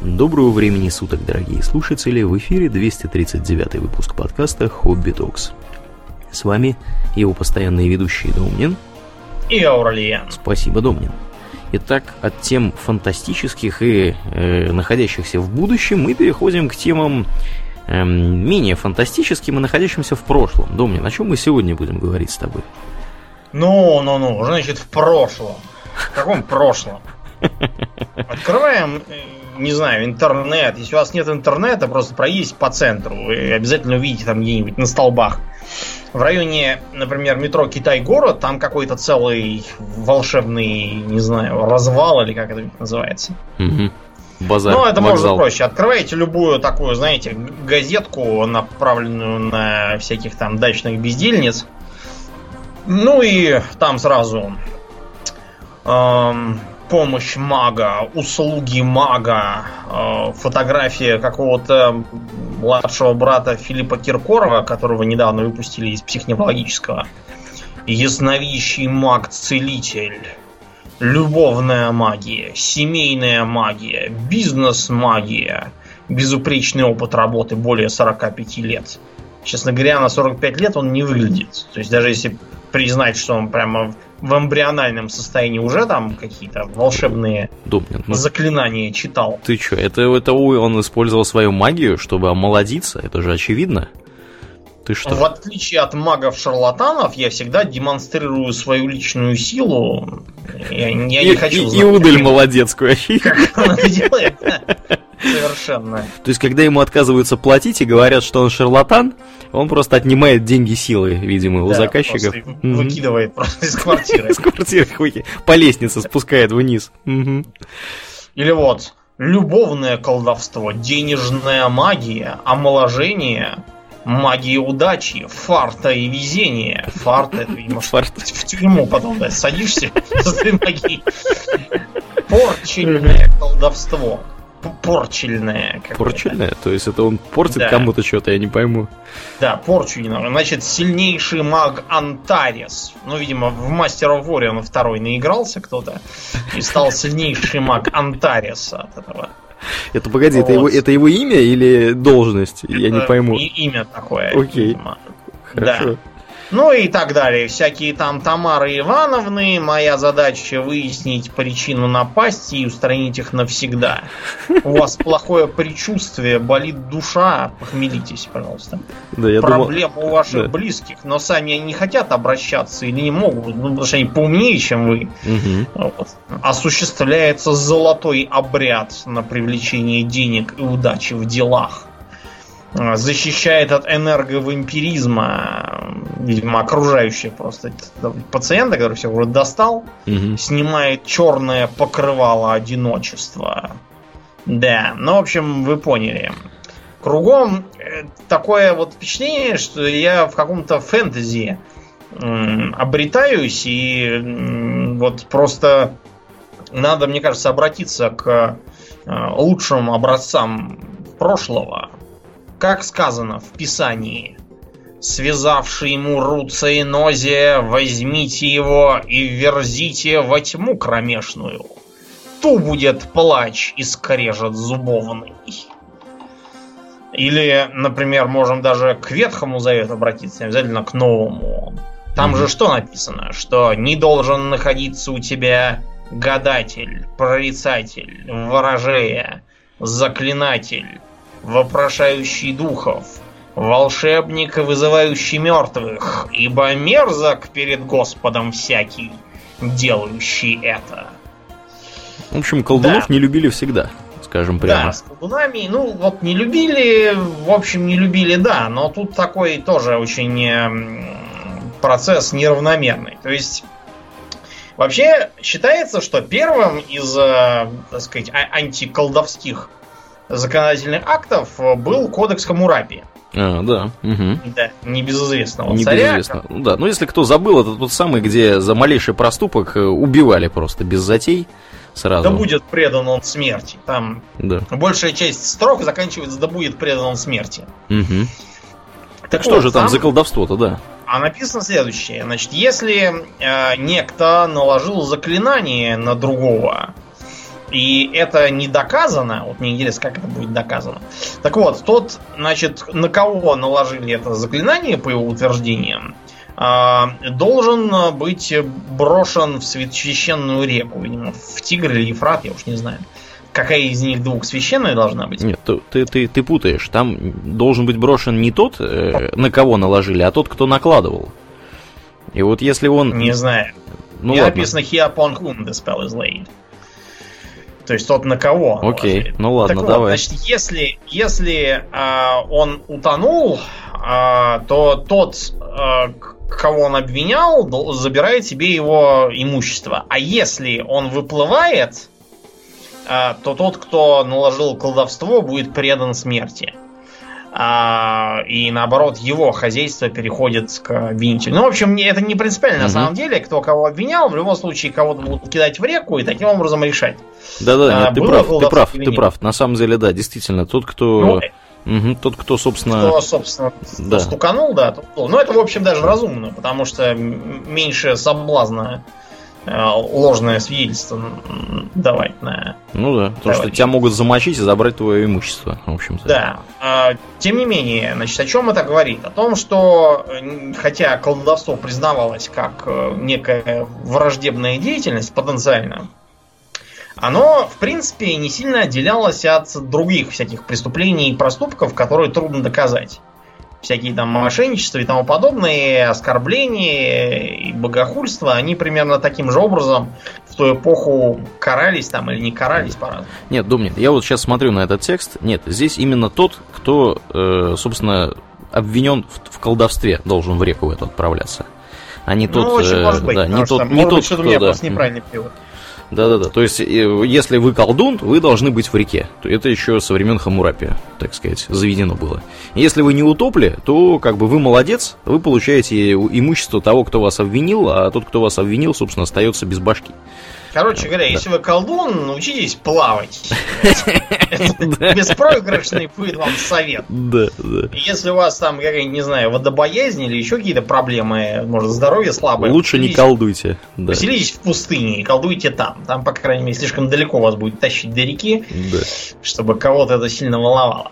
Доброго времени суток, дорогие слушатели! В эфире 239 выпуск подкаста «Хобби Токс». С вами его постоянные ведущие Домнин и Ауралиен. Спасибо, Домнин. Итак, от тем фантастических и э, находящихся в будущем мы переходим к темам э, менее фантастическим и находящимся в прошлом. Домнин, о чем мы сегодня будем говорить с тобой? Ну, ну, ну, значит, в прошлом. В каком прошлом? Открываем, э, не знаю, интернет. Если у вас нет интернета, просто проедете по центру. Вы обязательно увидите там где-нибудь на столбах. В районе, например, метро Китай-город, там какой-то целый волшебный, не знаю, развал или как это называется. Угу. Базар, ну, это вокзал. можно проще. Открываете любую такую, знаете, газетку, направленную на всяких там дачных бездельниц. Ну и там сразу эм, помощь мага, услуги мага, э, фотография какого-то младшего брата Филиппа Киркорова, которого недавно выпустили из психоневрологического. Ясновидящий маг-целитель. Любовная магия, семейная магия, бизнес-магия, безупречный опыт работы более 45 лет. Честно говоря, на 45 лет он не выглядит. То есть даже если признать, что он прямо в эмбриональном состоянии уже там какие-то волшебные Думнин, ну, заклинания читал. Ты что, это, это он использовал свою магию, чтобы омолодиться? Это же очевидно. Ты что? В отличие от магов-шарлатанов, я всегда демонстрирую свою личную силу. Я, я не и, хочу и, знать, и удаль молодецкую. как он это делает. Совершенно. То есть, когда ему отказываются платить и говорят, что он шарлатан, он просто отнимает деньги силы, видимо, у Да, заказчиков. просто Мгм. Выкидывает просто из квартиры. Из квартиры по лестнице спускает вниз. Или вот, любовное колдовство, денежная магия, омоложение, магия удачи, фарта и везения. Фарт это, видимо, Фарт. в тюрьму потом, да, садишься с этой магией. Порчельное колдовство. Порчельное. Порчельное? То есть это он портит Да. кому-то что-то, я не пойму. Да, порчу не надо. Значит, сильнейший маг Антарес. Ну, видимо, в Мастер of War он второй наигрался кто-то. И стал сильнейший маг Антарес от этого. Это погоди, это, его, Вот. это его имя или должность? Я не Это пойму. и- имя такое. Окей. видимо. Хорошо. Да. Ну и так далее. Всякие там Тамары Ивановны. Моя задача выяснить причину напасти и устранить их навсегда. У вас плохое предчувствие, болит душа. Похмелитесь, пожалуйста. Да, я думал... Проблемы у ваших да. близких, но сами они не хотят обращаться или не могут, ну, потому что они поумнее, чем вы. Мгм. Вот. Осуществляется золотой обряд на привлечение денег и удачи в делах. А, Защищает от энерговампиризма, видимо, окружающие просто пациента, который все уже достал. Мгм. Снимает черное покрывало одиночества. Да, ну, в общем, вы поняли. Кругом э, такое вот впечатление, что я в каком-то фэнтези обретаюсь, и вот просто надо, мне кажется, обратиться к э, лучшим образцам прошлого. Как сказано в Писании, связавший ему Руцейнозия, возьмите его и верзите во тьму кромешную. Ту будет плач и скрежет зубовный. Или, например, можем даже к Ветхому Завету обратиться, не обязательно к Новому. Там Мгм. же что написано? Что не должен находиться у тебя гадатель, прорицатель, ворожея, заклинатель, вопрошающий духов, волшебник, вызывающий мертвых, ибо мерзок перед Господом всякий, делающий это. В общем, колдунов Да. не любили всегда, скажем прямо. Да, с колдунами, ну, вот не любили, в общем, не любили, да, но тут такой тоже очень м, процесс неравномерный. То есть, вообще считается, что первым из, э, так сказать, а- антиколдовских законодательных актов э, был кодекс Хамурапи. А, да. мгм. Да, небезызвестного Не царя. безызвестно. Ну да, ну если кто забыл, это тот самый, где за малейший проступок э, убивали просто без затей сразу. Да будет предан он смерти. Там Да. большая часть строк заканчивается «да будет предан он смерти». Мгм. Так Так что вот, же там там- за колдовство-то, да? А написано следующее. Значит, если э, некто наложил заклинание на другого, И это не доказано. Вот мне интересно, как это будет доказано. Так вот, тот, значит, на кого наложили это заклинание, по его утверждениям, а, должен быть брошен в священную реку. Видимо, в Тигр или Ефрат, я уж не знаю. Какая из них двух священная должна быть? Нет, ты, ты, ты путаешь. Там должен быть брошен не тот, э, на кого наложили, а тот, кто накладывал. И вот если он... Не знаю. Ну, Не написано here upon whom the spell is laid. То есть тот на кого. Окей, наложили. ну ладно, так давай. Вот, значит, если, если э, он утонул, э, то тот, э, кого он обвинял, забирает себе его имущество. А если он выплывает, э, то тот, кто наложил колдовство, будет предан смерти а, и наоборот его хозяйство переходит к обвинителю. Ну, в общем, это не принципиально угу. на самом деле, кто кого обвинял, в любом случае кого-то будут кидать в реку и таким образом решать. Да-да, а, ты прав, ты прав, ты прав. На самом деле, да, действительно, тот, кто... Ну, угу, тот, кто, собственно... Кто, собственно, да. стуканул, да. Тот, ну, это, в общем, даже разумно, потому что меньше соблазна ложное свидетельство давать на... Ну да, потому что тебя могут замочить и забрать твое имущество, в общем-то. Да. А, тем не менее, значит, о чем это говорит? О том, что э, хотя колдовство признавалось как э, некая враждебная деятельность потенциально, оно, в принципе, не сильно отделялось от других всяких преступлений и проступков, которые трудно доказать всякие там мошенничества и тому подобные, оскорбления и богохульство, они примерно таким же образом в ту эпоху карались там или не карались по-разному. Нет, Домнин, я вот сейчас смотрю на этот текст. Нет, здесь именно тот, кто, э, собственно, обвинен в, в колдовстве, должен в реку эту отправляться. А не ну, тот, очень э, может быть, да, не тот, не тот, кто, у меня да. просто неправильный перевод. Да-да-да. То есть, э, если вы колдун, вы должны быть в реке. То это еще со времен Хамурапи, так сказать, заведено было. Если вы не утопли, то как бы вы молодец, вы получаете имущество того, кто вас обвинил, а тот, кто вас обвинил, собственно, остается без башки. Короче говоря, если вы колдун, научитесь плавать. Беспроигрышный будет вам совет. Да, да. Если у вас там, я не знаю, водобоязнь или еще какие-то проблемы, может, здоровье слабое. Лучше не колдуйте. Поселитесь в пустыне и колдуйте там. Там, по крайней мере, слишком далеко вас будет тащить до реки, чтобы кого-то это сильно волновало.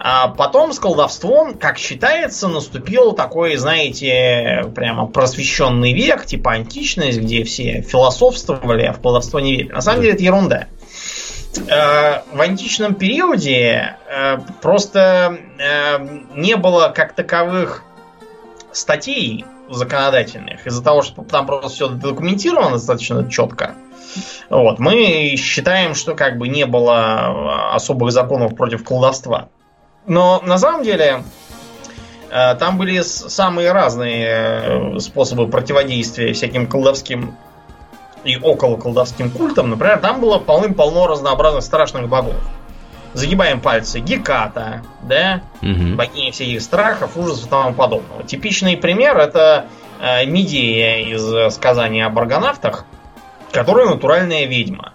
А потом с колдовством, как считается, наступил такой, знаете, прямо просвещенный век, типа античность, где все философствовали, а в колдовство не верили. На самом деле это ерунда. Э, в античном периоде э, просто э, не было как таковых статей законодательных, из-за того, что там просто все документировано достаточно четко. Вот, мы считаем, что как бы не было особых законов против колдовства. Но на самом деле э, там были самые разные э, способы противодействия всяким колдовским и около колдовским культам. Например, там было полным-полно разнообразных страшных богов. Загибаем пальцы. Геката, да? Угу. Богиня всяких страхов, ужасов и тому подобного. Типичный пример это э, Медея из сказания о баргонавтах, которая натуральная ведьма.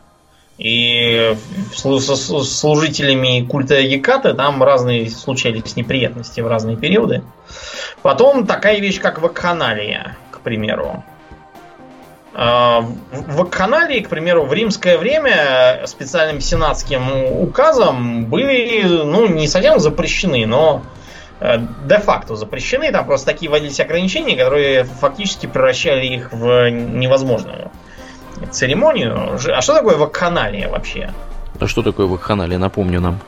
И служителями культа Гекаты там разные случались неприятности в разные периоды. Потом такая вещь, как вакханалия, к примеру. А, в вакханалии, к примеру, в римское время специальным сенатским указом были, ну, не совсем запрещены, но э, де-факто запрещены. Там просто такие вводились ограничения, которые фактически превращали их в невозможную церемонию. А что такое вакханалия вообще? А что такое вакханалия, напомню нам.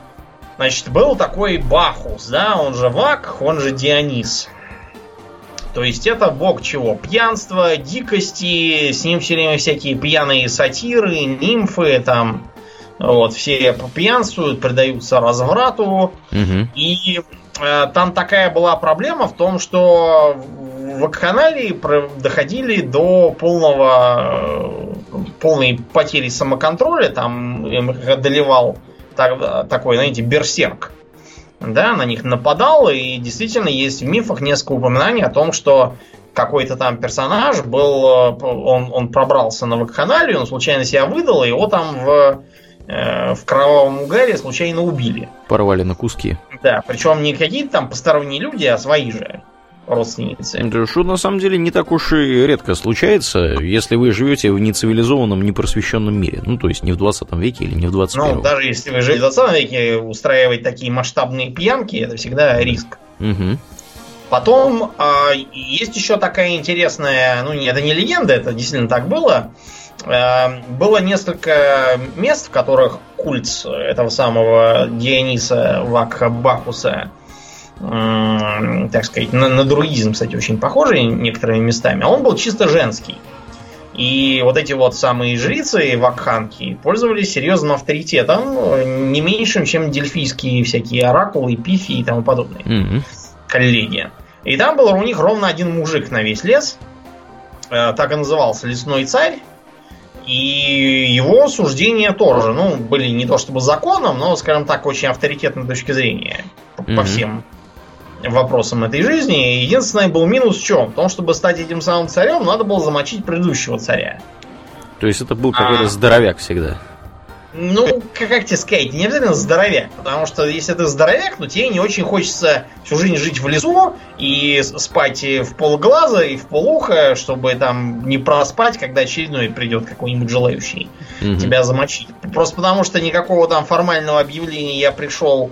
Значит, был такой Бахус, да, он же Вак, он же Дионис. То есть это бог чего? Пьянства, дикости, с ним все время всякие пьяные сатиры, нимфы, там, вот, все пьянствуют, предаются разврату. Угу. И э, там такая была проблема в том, что вакханалии доходили до полного полной потери самоконтроля, там им одолевал так, такой, знаете, берсерк. Да, на них нападал, и действительно есть в мифах несколько упоминаний о том, что какой-то там персонаж был, он, он пробрался на вакханалию, он случайно себя выдал, и его там в, э, в кровавом угаре случайно убили. Порвали на куски. Да, причем не какие-то там посторонние люди, а свои же. Родственницы. Да, что на самом деле не так уж и редко случается, если вы живете в нецивилизованном, непросвещенном мире. Ну, то есть не в 20 веке или не в 21 Ну, даже если вы живете в 20 веке, устраивать такие масштабные пьянки, это всегда риск. Угу. Потом э, есть еще такая интересная, ну, это не легенда, это действительно так было. Э, было несколько мест, в которых культ этого самого Диониса Вакха Бакуса так сказать, на, на друидизм, кстати, очень похожий некоторыми местами, а он был чисто женский. И вот эти вот самые жрицы вакханки пользовались серьезным авторитетом, не меньшим, чем дельфийские всякие оракулы, пифи и тому подобное. Mm-hmm. Коллеги. И там был у них ровно один мужик на весь лес. Э, так и назывался лесной царь. И его суждения тоже, ну, были не то чтобы законом, но, скажем так, очень авторитетной точки зрения mm-hmm. по всем вопросам этой жизни. Единственный был минус в чем? В том, чтобы стать этим самым царем, надо было замочить предыдущего царя. То есть это был какой-то а... здоровяк всегда. Ну, как, как тебе сказать, не обязательно здоровяк. Потому что если ты здоровяк, то тебе не очень хочется всю жизнь жить в лесу и спать в полглаза, и в полуха, чтобы там не проспать, когда очередной придет какой-нибудь желающий угу. тебя замочить. Просто потому что никакого там формального объявления я пришел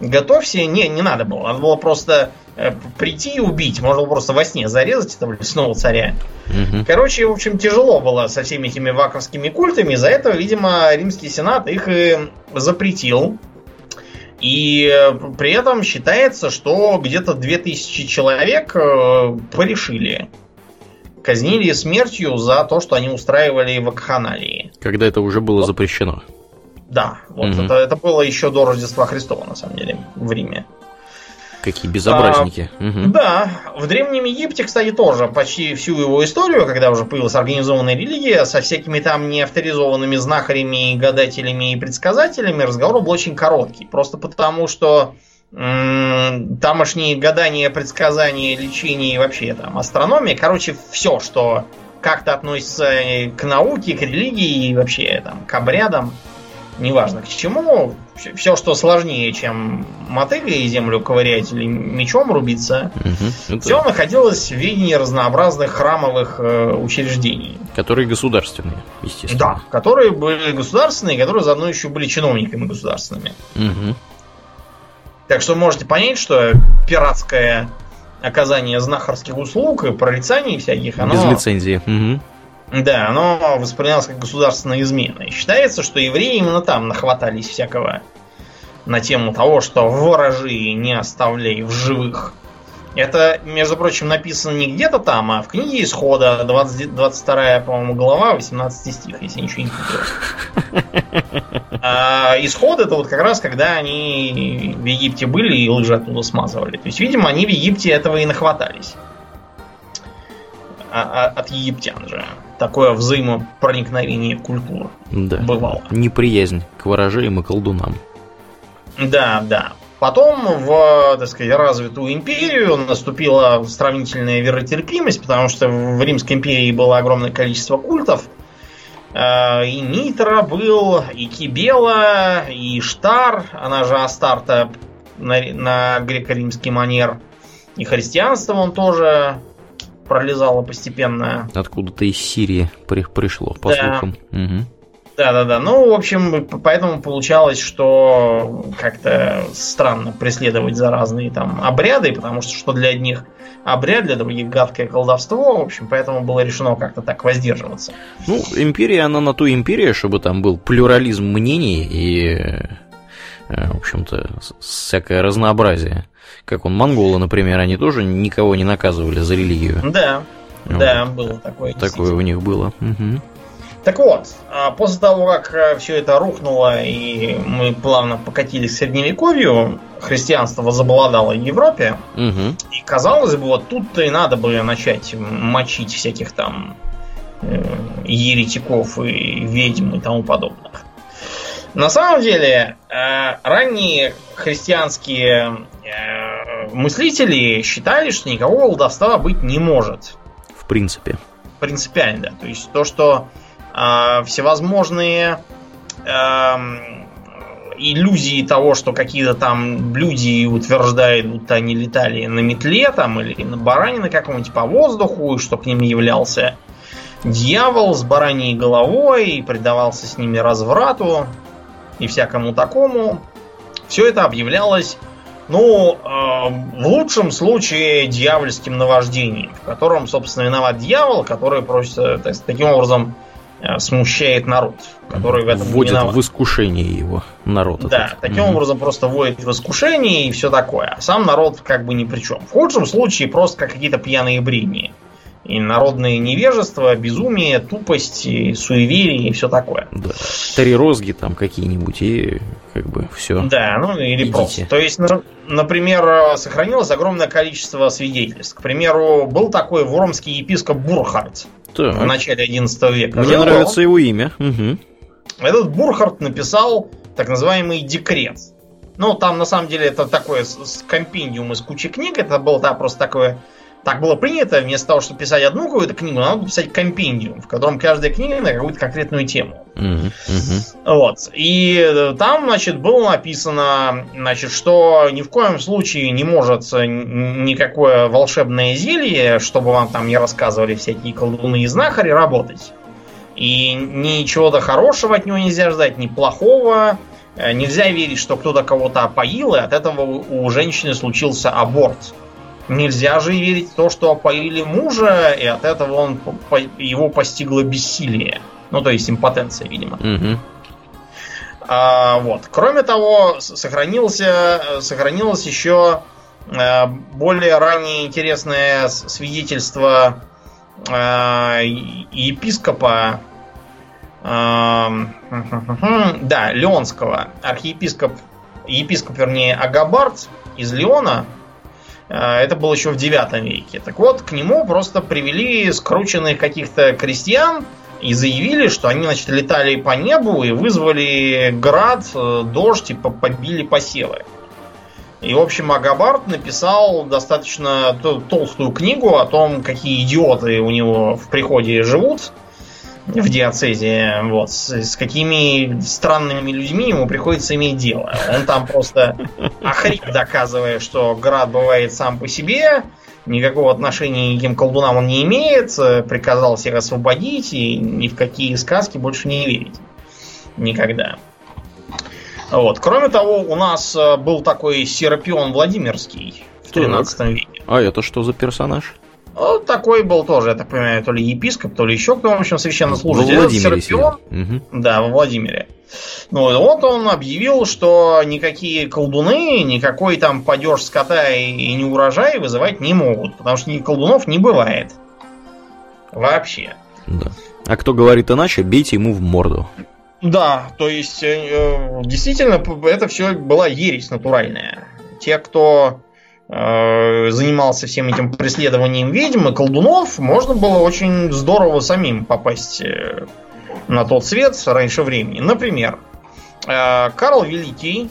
готовься, не, не надо было. Надо было просто э, прийти и убить. Можно было просто во сне зарезать этого лесного царя. Угу. Короче, в общем, тяжело было со всеми этими ваковскими культами. Из-за этого, видимо, римский сенат их и запретил. И э, при этом считается, что где-то 2000 человек э, порешили. Казнили смертью за то, что они устраивали вакханалии. Когда это уже было запрещено. Да, вот угу. это, это было еще до Рождества Христова, на самом деле, в Риме. Какие безобразники. А, угу. Да, в Древнем Египте, кстати, тоже почти всю его историю, когда уже появилась организованная религия, со всякими там неавторизованными знахарями, гадателями и предсказателями, разговор был очень короткий. Просто потому, что м- тамошние гадания, предсказания, лечение и вообще там астрономия, короче, все, что как-то относится к науке, к религии и вообще там к обрядам, неважно к чему, все, что сложнее, чем мотыгой землю ковырять или мечом рубиться, угу, все находилось в видении разнообразных храмовых э, учреждений. Которые государственные, естественно. Да, которые были государственные, которые заодно еще были чиновниками государственными. Угу. Так что можете понять, что пиратское оказание знахарских услуг и прорицаний всяких, оно... Без лицензии. Угу да, оно воспринималось как государственная измена. И считается, что евреи именно там нахватались всякого на тему того, что ворожи не оставляй в живых. Это, между прочим, написано не где-то там, а в книге Исхода, 20, 22, по-моему, глава, 18 стих, если ничего не путаю. А исход это вот как раз, когда они в Египте были и лыжи оттуда смазывали. То есть, видимо, они в Египте этого и нахватались. А, а, от египтян же такое взаимопроникновение культур да. бывало. Неприязнь к ворожеям и колдунам. Да, да. Потом в, так сказать, развитую империю наступила сравнительная веротерпимость, потому что в Римской империи было огромное количество культов. Э, и Нитра был, и Кибела, и Штар, она же Астарта на, на греко-римский манер. И христианство он тоже пролезало постепенно. Откуда-то из Сирии при, пришло, по да. слухам. Угу. Да, да, да. Ну, в общем, поэтому получалось, что как-то странно преследовать за разные там обряды, потому что что для одних обряд, для других гадкое колдовство. В общем, поэтому было решено как-то так воздерживаться. Ну, империя, она на ту империя, чтобы там был плюрализм мнений и, э, в общем-то, всякое разнообразие. Как он, монголы, например, они тоже никого не наказывали за религию. Да, вот. да, было такое. Такое у них было. Угу. Так вот, а после того, как э, все это рухнуло и мы плавно покатились к средневековью, христианство возобладало в Европе. Угу. И казалось бы, вот тут-то и надо было начать мочить всяких там э, еретиков и ведьм и тому подобных. На самом деле, э, ранние христианские э, мыслители считали, что никакого колдовства быть не может. В принципе. Принципиально, да. То есть то, что э, всевозможные иллюзии того, что какие-то там люди утверждают, будто они летали на метле там или на баране на каком-нибудь по воздуху, и что к ним являлся дьявол с бараньей головой и предавался с ними разврату и всякому такому. Все это объявлялось, ну, э, в лучшем случае дьявольским наваждением, в котором, собственно, виноват дьявол, который просто так, таким образом э, смущает народ, который в этом Вводит виноват. в искушение его народ. Да, этот. таким Мгм. образом просто вводит в искушение и все такое. А сам народ как бы ни при чем. В худшем случае просто как какие-то пьяные бредни. И народное невежество, безумие, тупость, и суеверие и все такое. Да. Три розги там какие-нибудь, и как бы все. Да, ну или Идите. просто. То есть, на- например, сохранилось огромное количество свидетельств. К примеру, был такой вормский епископ Бурхард в начале XI века. Мне Жил он. нравится его имя. Мгм. Этот Бурхард написал так называемый декрет. Ну, там на самом деле это такое компендиум из кучи книг. Это было да, просто такое... Так было принято, вместо того, чтобы писать одну какую-то книгу, надо было писать компендиум, в котором каждая книга на какую-то конкретную тему. Мгм. Вот. И э, там, значит, было написано, значит, что ни в коем случае не может никакое волшебное зелье, чтобы вам там не рассказывали всякие колдуны и знахари, работать. И ничего-то хорошего от него нельзя ждать, ни плохого. Э, Нельзя верить, что кто-то кого-то опоил, и от этого у женщины случился аборт. Нельзя же верить в то, что опоили мужа, и от этого он, его постигло бессилие. Ну, то есть импотенция, видимо. Мгм. А, вот. Кроме того, сохранился, э, сохранилось еще э, более ранее интересное свидетельство э, епископа да, Леонского, архиепископ, епископ, вернее, Агабард из Леона. Э, Это было еще в 9 веке. Так вот, к нему просто привели скрученных каких-то крестьян, и заявили, что они, значит, летали по небу и вызвали град, э, дождь и по- побили посевы. И, в общем, Агабард написал достаточно тол- толстую книгу о том, какие идиоты у него в приходе живут в диацезе, вот, с, с какими странными людьми ему приходится иметь дело. Он там просто охрип доказывая, что град бывает сам по себе, никакого отношения ни к каким колдунам он не имеет, приказал всех освободить и ни в какие сказки больше не верить. Никогда. Вот. Кроме того, у нас э, был такой Серапион Владимирский в Так. 13 веке. А это что за персонаж? Вот такой был тоже, я так понимаю, то ли епископ, то ли еще кто, в общем, священнослужитель. Этот Владимире Серапион, да, во Владимире. Ну, вот он объявил, что никакие колдуны, никакой там падеж скота и, и не урожай вызывать не могут, потому что ни колдунов не бывает. Вообще. Да. А кто говорит иначе, бейте ему в морду. Да, то есть, э, э, действительно, это все была ересь натуральная. Те, кто занимался всем этим преследованием ведьм и колдунов, можно было очень здорово самим попасть э, на тот свет раньше времени. Например, э, Карл Великий,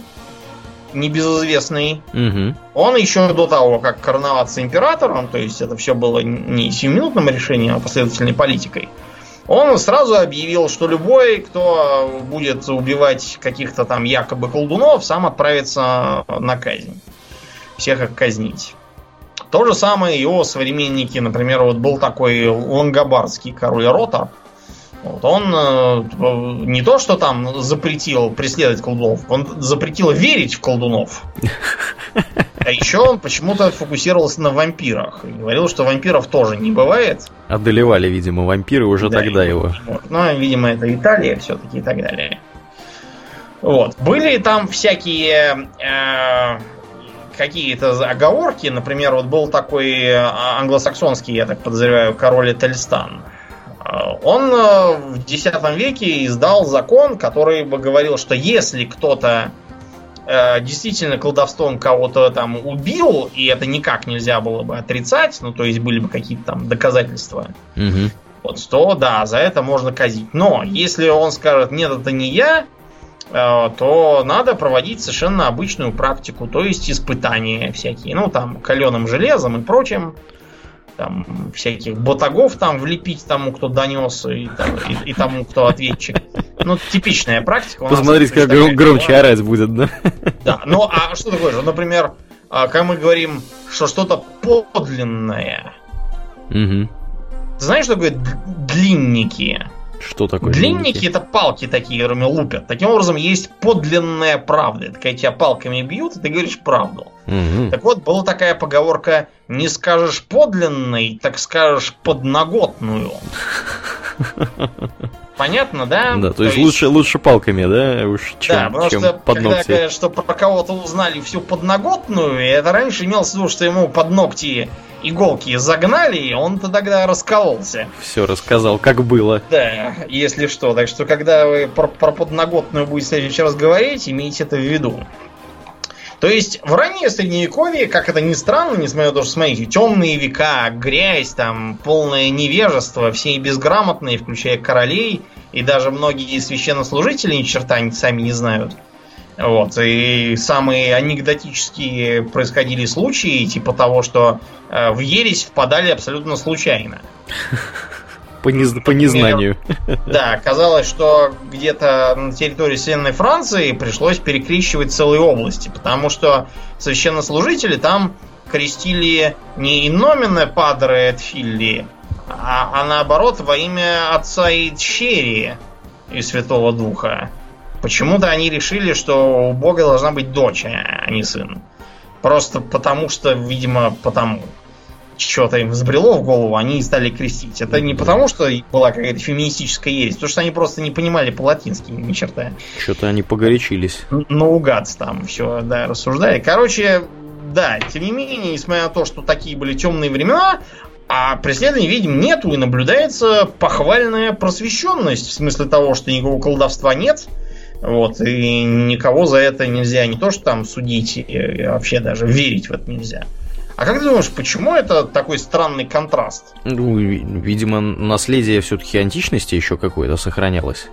небезызвестный, Мгм. он еще до того, как короноваться императором, то есть это все было не сиюминутным решением, а последовательной политикой, он сразу объявил, что любой, кто будет убивать каких-то там якобы колдунов, сам отправится на казнь. Всех их казнить. То же самое его современники, например, вот был такой лангобардский король Ротор. Вот он э, не то, что там запретил преследовать колдунов, он запретил верить в колдунов. А еще он почему-то фокусировался на вампирах. И говорил, что вампиров тоже не бывает. Одолевали, видимо, вампиры уже Да, тогда его. Вот. Но, видимо, это Италия все-таки и так далее. Вот. Были там всякие э, какие-то оговорки. Например, вот был такой э, англосаксонский, я так подозреваю, король Этельстан. Э, Он э, в X веке издал закон, который бы говорил, что если кто-то э, действительно колдовством кого-то там убил, и это никак нельзя было бы отрицать, ну то есть были бы какие-то там доказательства, Мгм. вот, то да, за это можно казнить. Но если он скажет, нет, это не я, то надо проводить совершенно обычную практику, то есть испытания всякие, ну там, каленым железом и прочим. там всяких ботагов там влепить тому, кто донес, и, там, и, и тому, кто ответчик. Ну, типичная практика. Посмотрите, как гром, громче была. орать будет, да? Да, ну а что такое же? Например, а, когда мы говорим, что что-то подлинное. Угу. Ты знаешь, что такое длинники? Что такое? Длинники, длинники это палки такие, которыми лупят. Таким образом, есть подлинная правда. Это когда тебя палками бьют, и ты говоришь правду. Угу. Так вот, была такая поговорка: не скажешь подлинный, так скажешь подноготную. Понятно, да? Да, то, то есть, есть лучше, лучше палками, да, уж чем, да, потому чем что, под когда ногти. Когда, что про кого-то узнали всю подноготную, это раньше имелось в виду, что ему под ногти иголки загнали, и он-то тогда раскололся. Все рассказал, как было. Да, если что. Так что, когда вы про, про подноготную будете в следующий раз говорить, имейте это в виду. То есть в раннее средневековье, как это ни странно, несмотря на то, что, смотрите, темные века, грязь, там, полное невежество, все безграмотные, включая королей, и даже многие священнослужители ни черта сами не знают – вот, и самые анекдотические происходили случаи, типа того, что э, в ересь впадали абсолютно случайно. По, нез... по незнанию. Да, казалось, что где-то на территории Северной Франции пришлось перекрещивать целые области, потому что священнослужители там крестили не иномене падре et филли, а, а наоборот во имя Отца и Тщери и Святого Духа. Почему-то они решили, что у Бога должна быть дочь, а не сын. Просто потому что, видимо, потому. Что-то им взбрело в голову, они стали крестить. Это не потому, что была какая-то феминистическая ересь, потому что они просто не понимали по-латински ни черта. Что-то они погорячились. Наугад там все, да, рассуждали. Короче, да, тем не менее, несмотря на то, что такие были темные времена, а преследований ведьм нету и наблюдается похвальная просвещенность в смысле того, что никакого колдовства нет, вот, и никого за это нельзя не то, что там судить, и вообще даже верить в это нельзя. А как ты думаешь, почему это такой странный контраст? Ну, видимо, наследие все-таки античности еще какое-то сохранялось,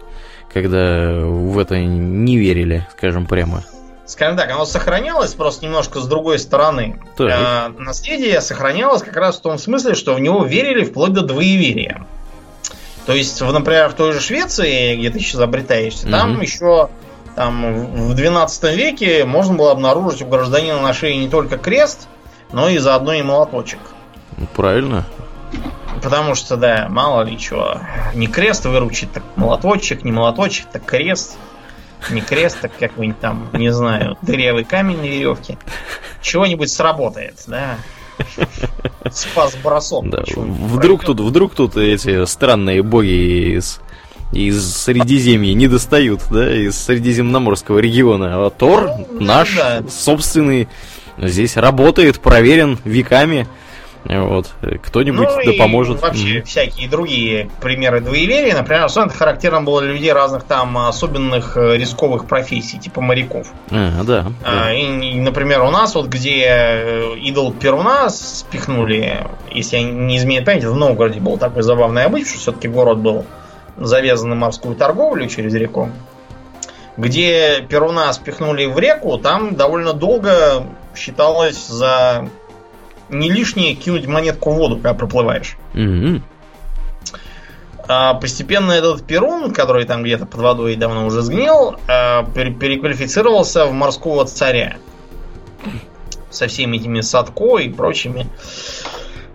когда в это не верили, скажем прямо. Скажем так, оно сохранялось просто немножко с другой стороны. А, наследие сохранялось как раз в том смысле, что в него верили вплоть до двоеверия. То есть, например, в той же Швеции, где ты сейчас обретаешься, mm-hmm. там еще там, в 12 веке можно было обнаружить у гражданина на шее не только крест, но и заодно и молоточек. Ну, правильно. Потому что, да, мало ли чего. Не крест выручит, так молоточек, не молоточек, так крест. Не крест, так какой-нибудь там, не знаю, дырявый камень на веревке. Чего-нибудь сработает, да. Спас бросок. Да. Вдруг тут, вдруг тут эти странные боги из из Средиземья не достают, да, из Средиземноморского региона. А Тор ну, наш, да. собственный, здесь работает, проверен веками. Вот. Кто-нибудь ну, да поможет. Вообще mm-hmm. всякие другие примеры двоеверия. Например, особенно характерно было для людей разных там особенных э, рисковых профессий, типа моряков. А, да. А, и, и, например, у нас вот где э, идол Перуна спихнули, если я не изменяю память, в Новгороде был такой забавный обычай, что все-таки город был завязан на морскую торговлю через реку. Где Перуна спихнули в реку, там довольно долго считалось за не лишнее кинуть монетку в воду, когда проплываешь. Mm-hmm. А постепенно этот Перун, который там где-то под водой давно уже сгнил, а, переквалифицировался в морского царя. Со всеми этими Садко и прочими.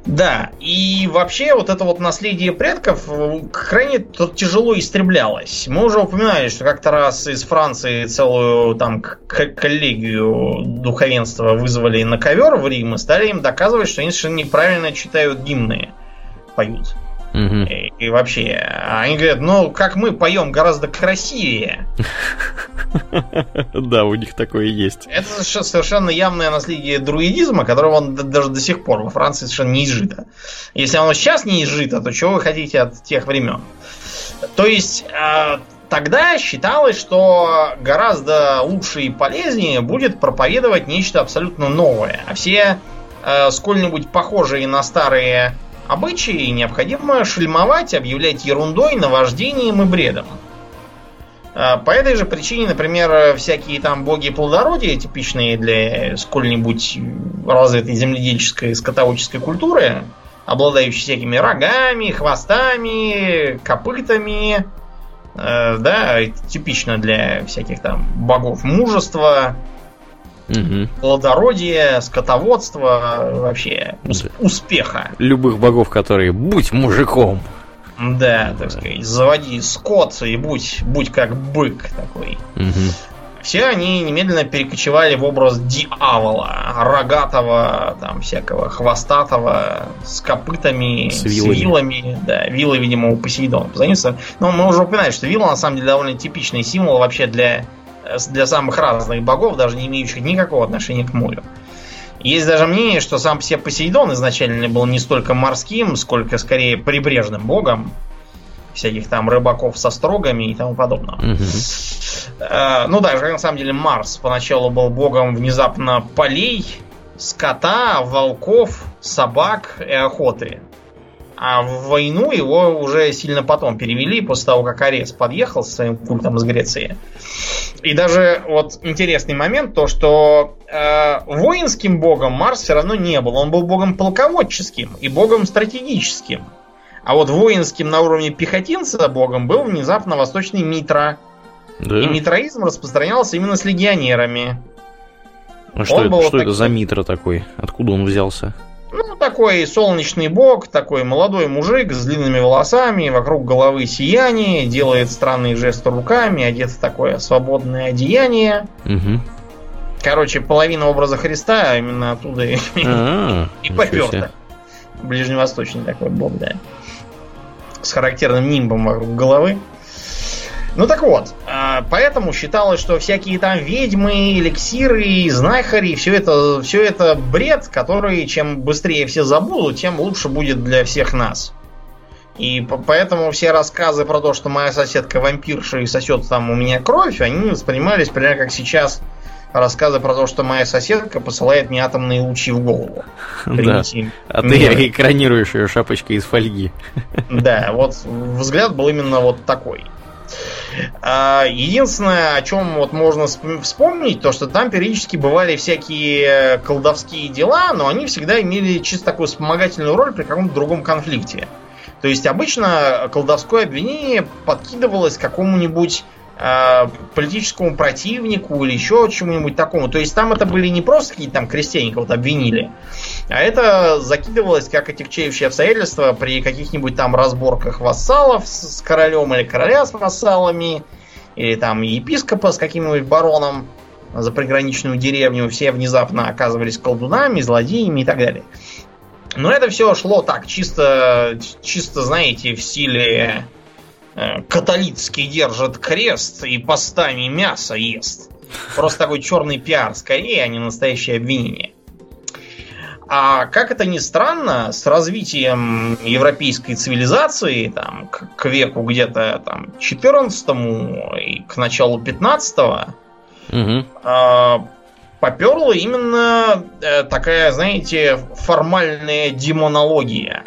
Да, и вообще вот это вот наследие предков э, крайне тяжело истреблялось. Мы уже упоминали, что как-то раз из Франции целую там коллегию духовенства вызвали на ковер в Рим и стали им доказывать, что они совершенно неправильно читают гимны, поют. Угу. И, и вообще, они говорят, ну, как мы поем гораздо красивее. Да, у них такое есть. Это совершенно явное наследие друидизма, которого он даже до сих пор во Франции совершенно не изжито. Если оно сейчас не изжито, то чего вы хотите от тех времен? То есть, а, тогда считалось, что гораздо лучше и полезнее будет проповедовать нечто абсолютно новое. А все э, сколь-нибудь похожие на старые Обычаи необходимо шельмовать, объявлять ерундой, наваждением и бредом. А, по этой же причине, например, всякие там боги плодородия, типичные для сколь-нибудь развитой земледельческой скотоводческой культуры, обладающий всякими рогами, хвостами, копытами. Э, да, типично для всяких там богов мужества, угу. плодородия, скотоводства, вообще усп- успеха. Любых богов, которые будь мужиком. Да, так сказать, заводи скот и будь, будь как бык такой. Угу. Все они немедленно перекочевали в образ дьявола, рогатого, там, всякого хвостатого, с копытами, с вилами. С вилами да, вилы, видимо, у Посейдона позаимствованы. Но мы уже упоминали, что вилла, на самом деле, довольно типичный символ вообще для, для самых разных богов, даже не имеющих никакого отношения к морю. Есть даже мнение, что сам все Посейдон изначально был не столько морским, сколько скорее прибрежным богом. Всяких там рыбаков со строгами и тому подобное. Угу. Ну да, на самом деле Марс поначалу был богом внезапно полей, скота, волков, собак и охоты. А в войну его уже сильно потом перевели, после того, как Арес подъехал со своим культом из Греции. И даже вот интересный момент, то что э, воинским богом Марс все равно не был. Он был богом полководческим и богом стратегическим. А вот воинским на уровне пехотинца богом был внезапно восточный Митра. Да. И митроизм распространялся именно с легионерами. А что, это, что это за Митра такой? Откуда он взялся? Ну, такой солнечный бог, такой молодой мужик с длинными волосами, вокруг головы сияние, делает странные жесты руками, одет в такое свободное одеяние. Угу. Короче, половина образа Христа именно оттуда и, а, и поперта. Ближневосточный такой бог, да. С характерным нимбом вокруг головы. Ну так вот, а, поэтому считалось, что всякие там ведьмы, эликсиры, знахари, все это, все это бред, который чем быстрее все забудут, тем лучше будет для всех нас. И поэтому все рассказы про то, что моя соседка вампирша и сосет там у меня кровь, они воспринимались примерно как сейчас рассказы про то, что моя соседка посылает мне атомные лучи в голову. Да. А ты экранируешь ее шапочкой из фольги. Да, вот взгляд был именно вот такой. А, единственное, о чем вот можно вспомнить, то что там периодически бывали всякие колдовские дела, но они всегда имели чисто такую вспомогательную роль при каком-то другом конфликте. То есть обычно колдовское обвинение подкидывалось какому-нибудь э, политическому противнику или еще чему-нибудь такому. То есть там это были не просто какие-то там крестьяне кого-то обвинили, а это закидывалось как отягчающее обстоятельство при каких-нибудь там разборках вассалов с королем или короля с вассалами, или там епископа с каким-нибудь бароном за приграничную деревню. Все внезапно оказывались колдунами, злодеями и так далее. Но это все шло так, чисто, чисто знаете, в стиле э, католицкий держит крест и постами мясо ест. Просто такой черный пиар скорее, а не настоящее обвинение. А как это ни странно, с развитием европейской цивилизации там, к, к веку где-то там 14 и к началу 15 угу. э, поперла именно э, такая, знаете, формальная демонология.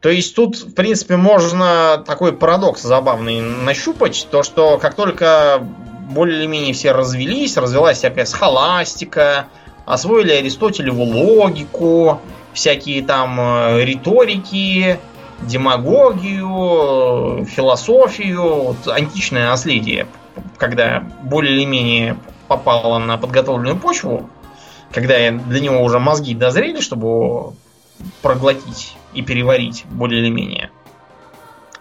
То есть тут, в принципе, можно такой парадокс забавный нащупать, то что как только более-менее все развелись, развелась всякая схоластика, освоили Аристотелеву логику, всякие там э, риторики, демагогию, философию, вот, античное наследие, когда более или менее попало на подготовленную почву, когда для него уже мозги дозрели, чтобы проглотить и переварить более или менее.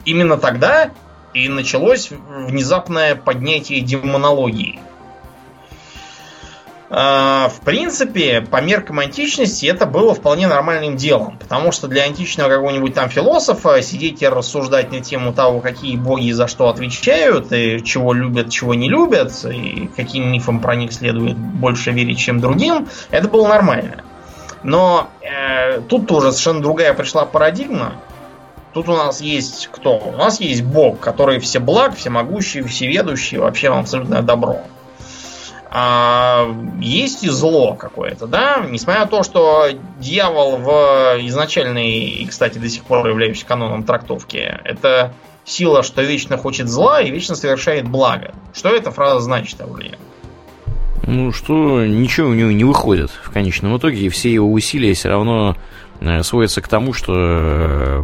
Именно тогда и началось внезапное поднятие демонологии. А, в принципе, по меркам античности это было вполне нормальным делом, потому что для античного какого-нибудь там философа сидеть и рассуждать на тему того, какие боги за что отвечают, и чего любят, чего не любят, и каким мифам про них следует больше верить, чем другим, это было нормально. Но э, тут тоже совершенно другая пришла парадигма. Тут у нас есть кто? У нас есть Бог, который все благ, всемогущий, всеведущий, вообще вам абсолютное добро а, есть и зло какое-то, да, несмотря на то, что дьявол в изначальной, и, кстати, до сих пор являющейся каноном трактовки, это сила, что вечно хочет зла и вечно совершает благо. Что эта фраза значит, Аурелия? Ну, что ничего у него не выходит в конечном итоге, и все его усилия все равно э, сводятся к тому, что э,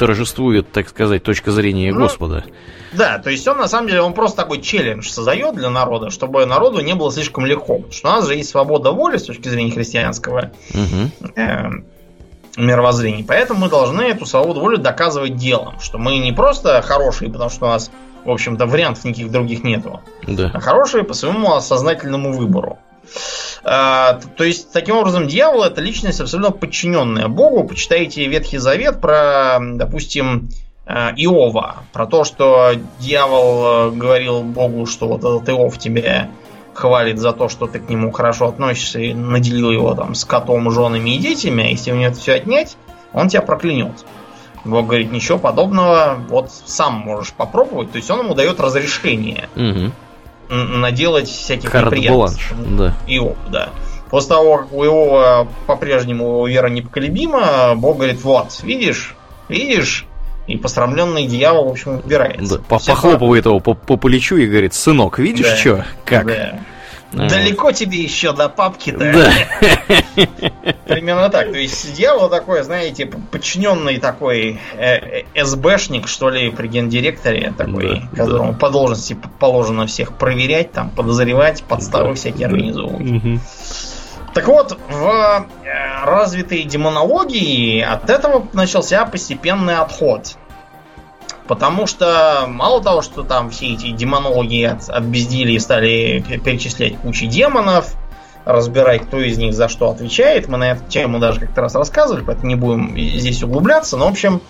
торжествует, так сказать, точка зрения ну, Господа. Да, то есть он на самом деле он просто такой челлендж создает для народа, чтобы народу не было слишком легко. Потому что у нас же есть свобода воли с точки зрения христианского угу. э, мировоззрения. Поэтому мы должны эту свободу воли доказывать делом, что мы не просто хорошие, потому что у нас, в общем-то, вариантов никаких других нету, да. а хорошие по своему сознательному выбору. А, то есть, таким образом, дьявол это личность абсолютно подчиненная Богу. Почитайте Ветхий Завет про, допустим, а, Иова, про то, что дьявол э, говорил Богу, что вот этот Иов тебе хвалит за то, что ты к нему хорошо относишься и наделил его там скотом, женами и детьми, а если у него это все отнять, он тебя проклянет. Бог говорит, ничего подобного, вот сам можешь попробовать. То есть он ему дает разрешение. Угу наделать всяких Карт неприятностей. Да. Иов, да. После того, как у Иова по-прежнему его вера непоколебима, Бог говорит, вот, видишь, видишь, и посрамленный дьявол, в общем, убирается. Да, похлопывает его по, по плечу и говорит, сынок, видишь, да, что? Как? Да. Далеко тебе еще до папки-то. Да. Примерно так. То есть дьявол такой, знаете, подчиненный такой э, СБшник, что ли, при гендиректоре такой, да, которому да. по должности положено всех проверять, там, подозревать, подставы да, всякие да. организовывать. Угу. Так вот, в э, развитой демонологии от этого начался постепенный отход. Потому что мало того, что там все эти демонологи от, от безделия стали перечислять кучу демонов, разбирать, кто из них за что отвечает. Мы на эту тему даже как-то раз рассказывали, поэтому не будем здесь углубляться. Но, в общем,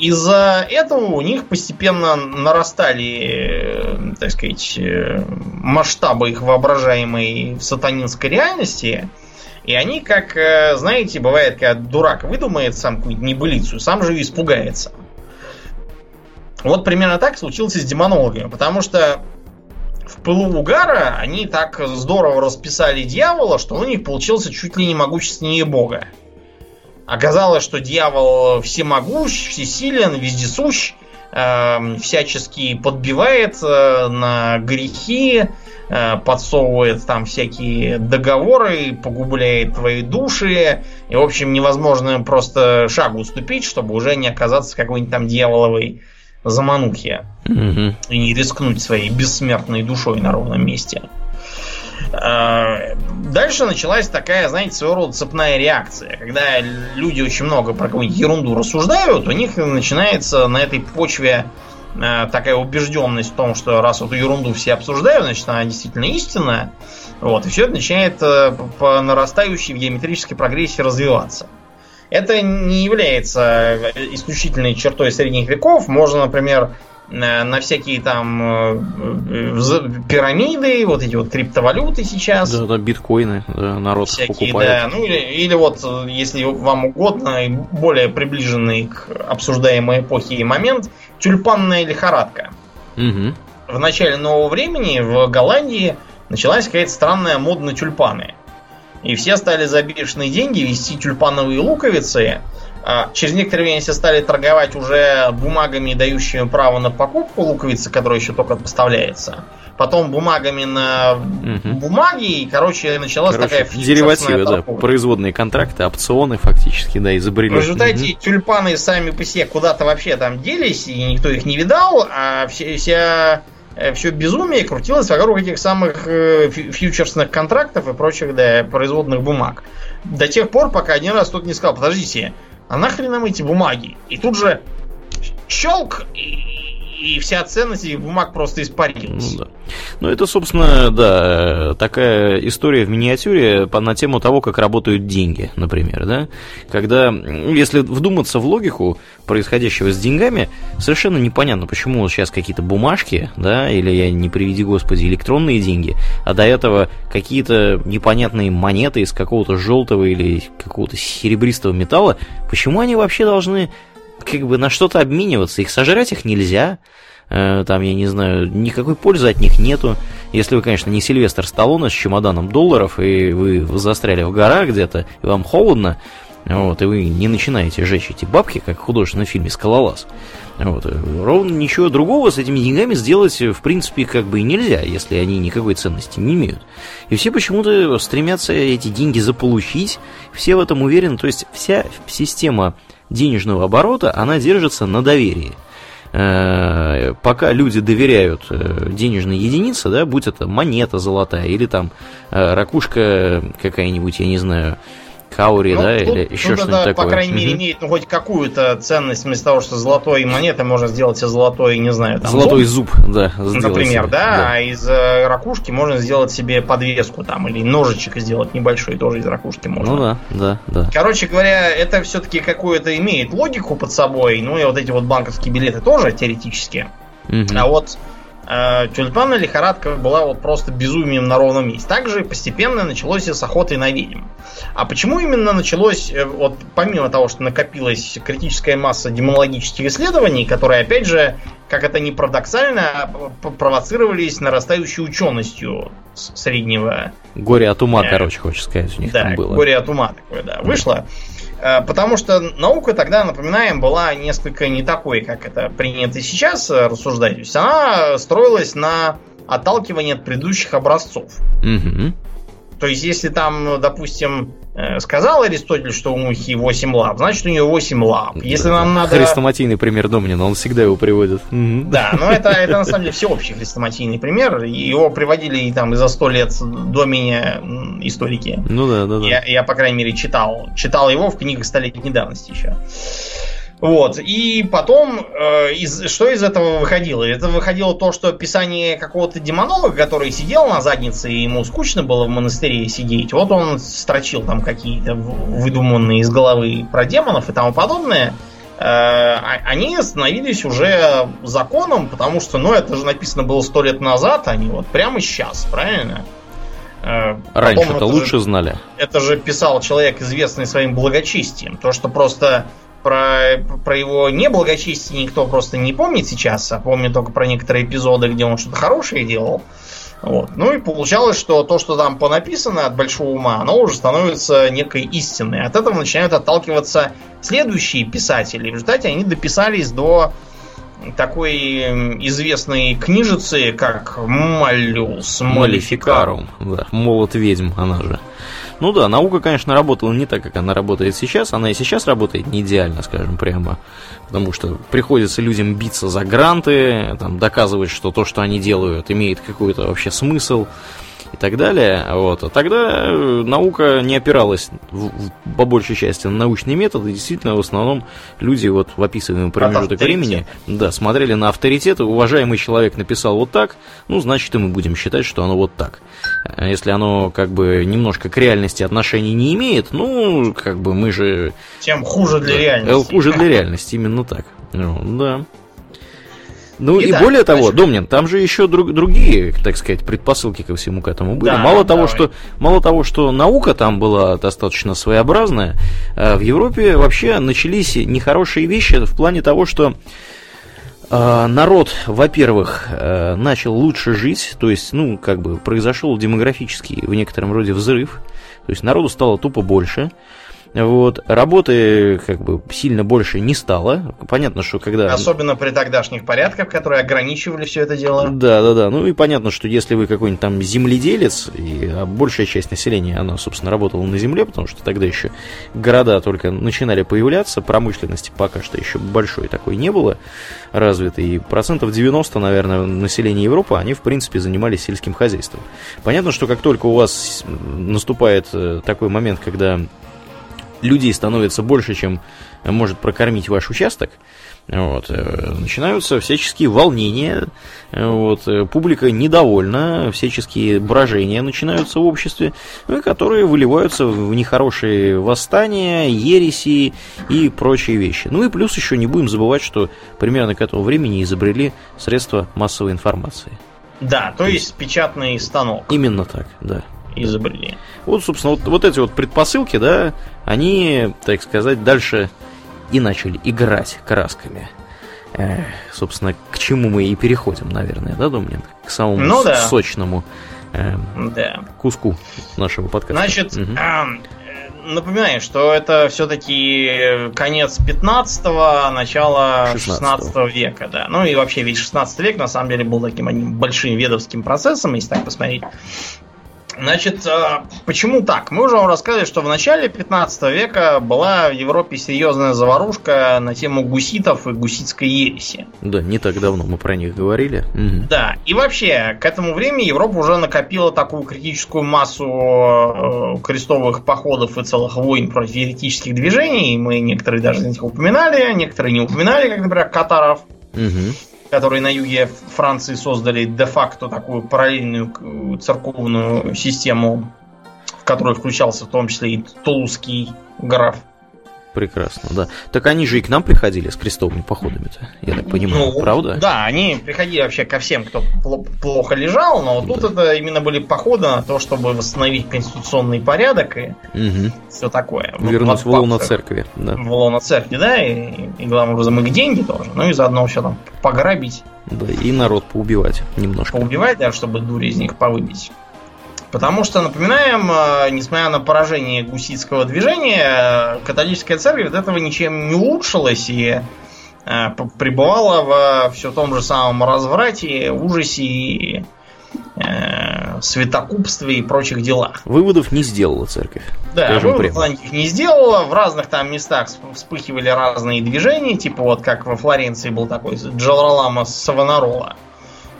из-за этого у них постепенно нарастали, так сказать, масштабы их воображаемой сатанинской реальности. И они, как, знаете, бывает, когда дурак выдумает сам какую-нибудь небылицу, сам же испугается. Вот примерно так случилось с демонологами, потому что в пылу угара они так здорово расписали дьявола, что у них получился чуть ли не могущественнее бога. Оказалось, что дьявол всемогущ, всесилен, вездесущ, э, всячески подбивает э, на грехи, э, подсовывает там всякие договоры, погубляет твои души. И, в общем, невозможно просто шагу уступить, чтобы уже не оказаться какой-нибудь там дьяволовой заманухи угу. и не рискнуть своей бессмертной душой на ровном месте. А, дальше началась такая, знаете, своего рода цепная реакция. Когда люди очень много про какую-нибудь ерунду рассуждают, у них начинается на этой почве а, такая убежденность в том, что раз эту ерунду все обсуждают, значит она действительно истинная. Вот, и все это начинает э, по нарастающей в геометрической прогрессии развиваться. Это не является исключительной чертой средних веков. Можно, например, на всякие там э, пирамиды, вот эти вот криптовалюты сейчас. Да, да, биткоины, да, народ всякие, покупает. Да, ну или, или вот, если вам угодно, более приближенный к обсуждаемой эпохе момент, тюльпанная лихорадка. Угу. В начале нового времени в Голландии началась какая-то странная мода на тюльпаны. И все стали за бешеные деньги вести тюльпановые луковицы. А через некоторое время все стали торговать уже бумагами, дающими право на покупку луковицы, которая еще только поставляется. Потом бумагами на угу. бумаги, и, короче, началась короче, такая Деривативы, да, производные контракты, опционы фактически, да, изобрели. В результате угу. тюльпаны сами по себе куда-то вообще там делись, и никто их не видал, а все, вся все безумие крутилось вокруг этих самых э, фьючерсных контрактов и прочих да, производных бумаг. До тех пор, пока один раз кто-то не сказал, подождите, а нахрен нам эти бумаги? И тут же щелк, и вся ценность этих бумаг просто испарилась. Ну, да. ну, это, собственно, да, такая история в миниатюре на тему того, как работают деньги, например, да. Когда, если вдуматься в логику происходящего с деньгами, совершенно непонятно, почему сейчас какие-то бумажки, да, или, я не приведи господи, электронные деньги, а до этого какие-то непонятные монеты из какого-то желтого или какого-то серебристого металла, почему они вообще должны как бы на что-то обмениваться. Их сожрать их нельзя. Э, там, я не знаю, никакой пользы от них нету. Если вы, конечно, не Сильвестр Сталлоне с чемоданом долларов, и вы застряли в горах где-то, и вам холодно, вот, и вы не начинаете жечь эти бабки, как в художественном фильме «Скалолаз», вот, ровно ничего другого с этими деньгами сделать, в принципе, как бы и нельзя, если они никакой ценности не имеют. И все почему-то стремятся эти деньги заполучить, все в этом уверены, то есть вся система денежного оборота, она держится на доверии. Э, пока люди доверяют э, денежной единице, да, будь это монета золотая или там э, ракушка какая-нибудь, я не знаю, Каури, ну, да, тут, или еще что-нибудь такое. По крайней мере, имеет ну, хоть какую-то ценность вместо того, что золотой монеты можно сделать из золотой, не знаю, там. Золотой зуб, зуб да. Например, себе. да, да, а из э, ракушки можно сделать себе подвеску там, или ножичек сделать небольшой, тоже из ракушки можно. Ну да, да, да. Короче говоря, это все-таки какую-то имеет логику под собой, ну и вот эти вот банковские билеты тоже теоретически. Угу. А вот э, тюльпанная лихорадка была вот просто безумием на ровном месте. Также постепенно началось и с охотой на ведьм. А почему именно началось, э, вот помимо того, что накопилась критическая масса демонологических исследований, которые, опять же, как это ни парадоксально, провоцировались нарастающей ученостью среднего... Горе от ума, э, короче, хочешь сказать, у них да, там было. горе от ума такое, да, вышло. Э, потому что наука тогда, напоминаем, была несколько не такой, как это принято сейчас рассуждать. То есть она строилась на отталкивании от предыдущих образцов. Угу. То есть, если там, допустим, э, сказал Аристотель, что у мухи 8 лап, значит у нее 8 лап. Если да, нам надо... Хрестоматийный пример Домнина, он всегда его приводит. Да, но это, это на самом деле всеобщий хрестоматийный пример. Его приводили и там и за сто лет до меня историки. Ну да, да, да. Я, я, по крайней мере, читал. Читал его в книгах столетней давности еще. Вот. И потом, э, из, что из этого выходило? Это выходило то, что описание какого-то демонолога, который сидел на заднице, и ему скучно было в монастыре сидеть. Вот он строчил там какие-то выдуманные из головы про демонов и тому подобное. Э, а, они становились уже законом, потому что, ну, это же написано было сто лет назад, а не вот прямо сейчас, правильно? Э, Раньше-то лучше же, знали. Это же писал человек, известный своим благочестием. То, что просто про, про его неблагочестие никто просто не помнит сейчас, а помнит только про некоторые эпизоды, где он что-то хорошее делал. Вот. Ну и получалось, что то, что там понаписано от большого ума, оно уже становится некой истиной. От этого начинают отталкиваться следующие писатели. В результате они дописались до такой известной книжицы, как Малюс Малификарум. Да, молот ведьм, она же. Ну да, наука, конечно, работала не так, как она работает сейчас. Она и сейчас работает не идеально, скажем прямо. Потому что приходится людям биться за гранты, там, доказывать, что то, что они делают, имеет какой-то вообще смысл и так далее. Вот. А тогда э, наука не опиралась в, в, по большей части на научные методы. Действительно, в основном люди вот в описываемый промежуток времени да, смотрели на авторитеты. Уважаемый человек написал вот так, ну, значит, и мы будем считать, что оно вот так. А если оно как бы немножко к реальности отношений не имеет, ну, как бы мы же... Тем хуже для реальности. Хуже для реальности, именно так. Ну, да. Ну и, и да, более того, значит... Домнин, там же еще друг, другие, так сказать, предпосылки ко всему к этому были. Да, мало, того, что, мало того, что наука там была достаточно своеобразная, э, в Европе вообще начались нехорошие вещи в плане того, что э, народ, во-первых, э, начал лучше жить, то есть, ну, как бы произошел демографический в некотором роде взрыв, то есть народу стало тупо больше. Вот. Работы как бы сильно больше не стало. Понятно, что когда... Особенно при тогдашних порядках, которые ограничивали все это дело. Да, да, да. Ну и понятно, что если вы какой-нибудь там земледелец, и а большая часть населения, она, собственно, работала на земле, потому что тогда еще города только начинали появляться, промышленности пока что еще большой такой не было развитой. И процентов 90, наверное, населения Европы, они, в принципе, занимались сельским хозяйством. Понятно, что как только у вас наступает э, такой момент, когда людей становится больше, чем может прокормить ваш участок, вот, э, начинаются всяческие волнения, вот, э, публика недовольна, всяческие брожения начинаются в обществе, которые выливаются в нехорошие восстания, ереси и прочие вещи. Ну и плюс еще не будем забывать, что примерно к этому времени изобрели средства массовой информации. Да, то, то есть, есть печатный станок. Именно так, да изобрели. Вот, собственно, вот, вот эти вот предпосылки, да, они, так сказать, дальше и начали играть красками. Э, собственно, к чему мы и переходим, наверное, да, Домнин? К самому ну, да. сочному э, да. куску нашего подкаста. Значит, угу. э, напоминаю, что это все-таки конец 15-го, начало 16 века, да. Ну и вообще весь 16 век на самом деле был таким одним большим ведовским процессом, если так посмотреть. Значит, а, почему так? Мы уже вам рассказывали, что в начале 15 века была в Европе серьезная заварушка на тему гуситов и гуситской ереси. Да, не так давно мы про них говорили. Угу. Да, и вообще, к этому времени Европа уже накопила такую критическую массу э, крестовых походов и целых войн против еретических движений. Мы некоторые даже из них упоминали, некоторые не упоминали, как, например, катаров. Угу которые на юге Франции создали де-факто такую параллельную церковную систему, в которой включался в том числе и Тулузский граф. Прекрасно, да. Так они же и к нам приходили с крестовыми походами-то, я так понимаю, ну, правда? Да, они приходили вообще ко всем, кто плохо лежал, но да. тут это именно были походы на то, чтобы восстановить конституционный порядок и угу. все такое. Вернуть в лоно церкви. Да. В лоно церкви, да, и, и главным образом их деньги тоже, ну и заодно все там пограбить. Да, и народ поубивать немножко. Поубивать, да, чтобы дури из них повыбить. Потому что, напоминаем, э, несмотря на поражение гуситского движения, католическая церковь от этого ничем не улучшилась и э, пребывала в все том же самом разврате, ужасе и э, святокупстве и прочих делах. Выводов не сделала церковь. Да, выводов она никаких не сделала. В разных там местах вспыхивали разные движения, типа вот как во Флоренции был такой Джалралама Савонарола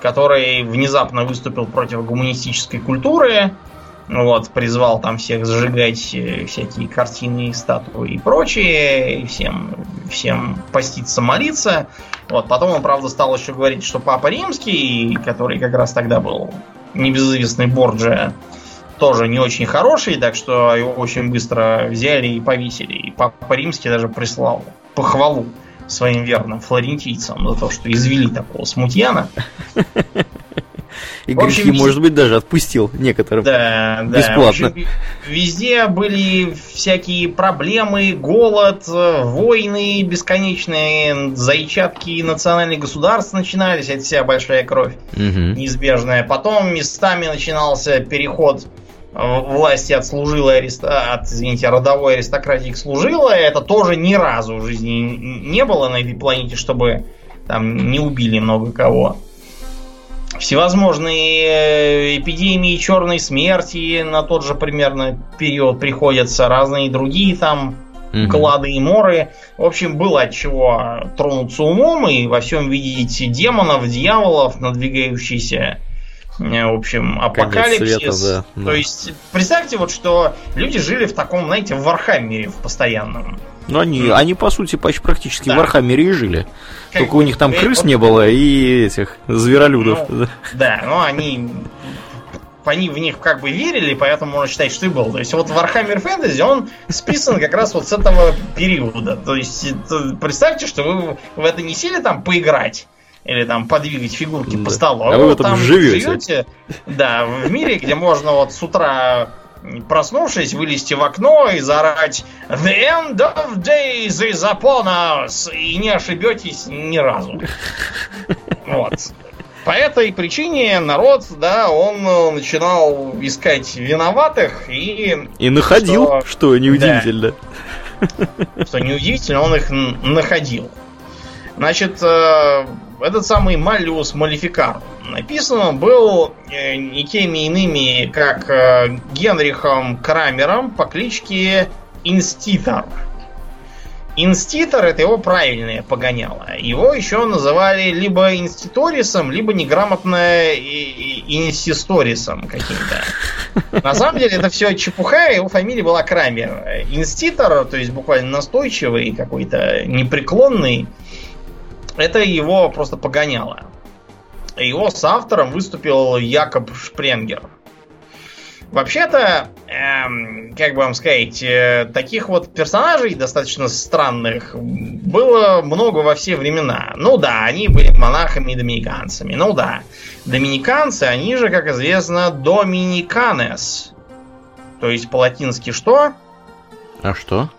который внезапно выступил против гуманистической культуры, вот, призвал там всех сжигать э, всякие картины, статуи и прочее, и всем, всем поститься, молиться. Вот, потом он, правда, стал еще говорить, что Папа Римский, который как раз тогда был небезызвестный Борджия, тоже не очень хороший, так что его очень быстро взяли и повесили. И Папа Римский даже прислал похвалу своим верным флорентийцам за то, что извели такого смутьяна. И грехи, общем, может быть, даже отпустил некоторым. Да, да. Бесплатно. Общем, везде были всякие проблемы, голод, войны бесконечные, зайчатки национальных государств начинались, это вся большая кровь угу. неизбежная. Потом местами начинался переход власти от служилой ариста... от, извините, родовой аристократии к служилой, это тоже ни разу в жизни не было на этой планете, чтобы там не убили много кого. Всевозможные э, эпидемии черной смерти на тот же примерно период приходятся, разные другие там угу. глады и моры. В общем, было от чего тронуться умом и во всем видеть демонов, дьяволов, надвигающиеся Э, в общем, апокалипсис. Света, да, То есть, представьте вот, что люди жили в таком, знаете, в Warhammer е в постоянном. Ну, они, mm. они, по сути, почти практически да. в Warhammer е и жили. Как Только у них там крыс вот, не было и этих зверолюдов. Ну, да, но они они в них как бы верили, поэтому можно считать, что и был. То есть вот Warhammer Fantasy, он списан как раз вот с этого периода. То есть представьте, что вы в это не сели там поиграть, или там подвигать фигурки да. по столу. А, вы там живете. живете. Да, в мире, где можно вот с утра проснувшись, вылезти в окно и заорать The end of days is upon us и не ошибетесь ни разу. Вот. По этой причине народ, да, он начинал искать виноватых и... И находил, что, что неудивительно. Да, что неудивительно, он их находил. Значит, э, этот самый Малиус Малификар написан он был э, никеми иными, как э, Генрихом Крамером по кличке Инститор. Инститор это его правильное погоняло. Его еще называли либо инститорисом, либо неграмотно инсисторисом каким-то. На самом деле это все чепуха, его фамилия была Крамер. Инститор, то есть буквально настойчивый, какой-то непреклонный, это его просто погоняло. Его с автором выступил Якоб Шпренгер. Вообще-то, эм, как бы вам сказать, э, таких вот персонажей достаточно странных было много во все времена. Ну да, они были монахами и доминиканцами. Ну да, доминиканцы, они же, как известно, доминиканес. То есть по-латински что? А что?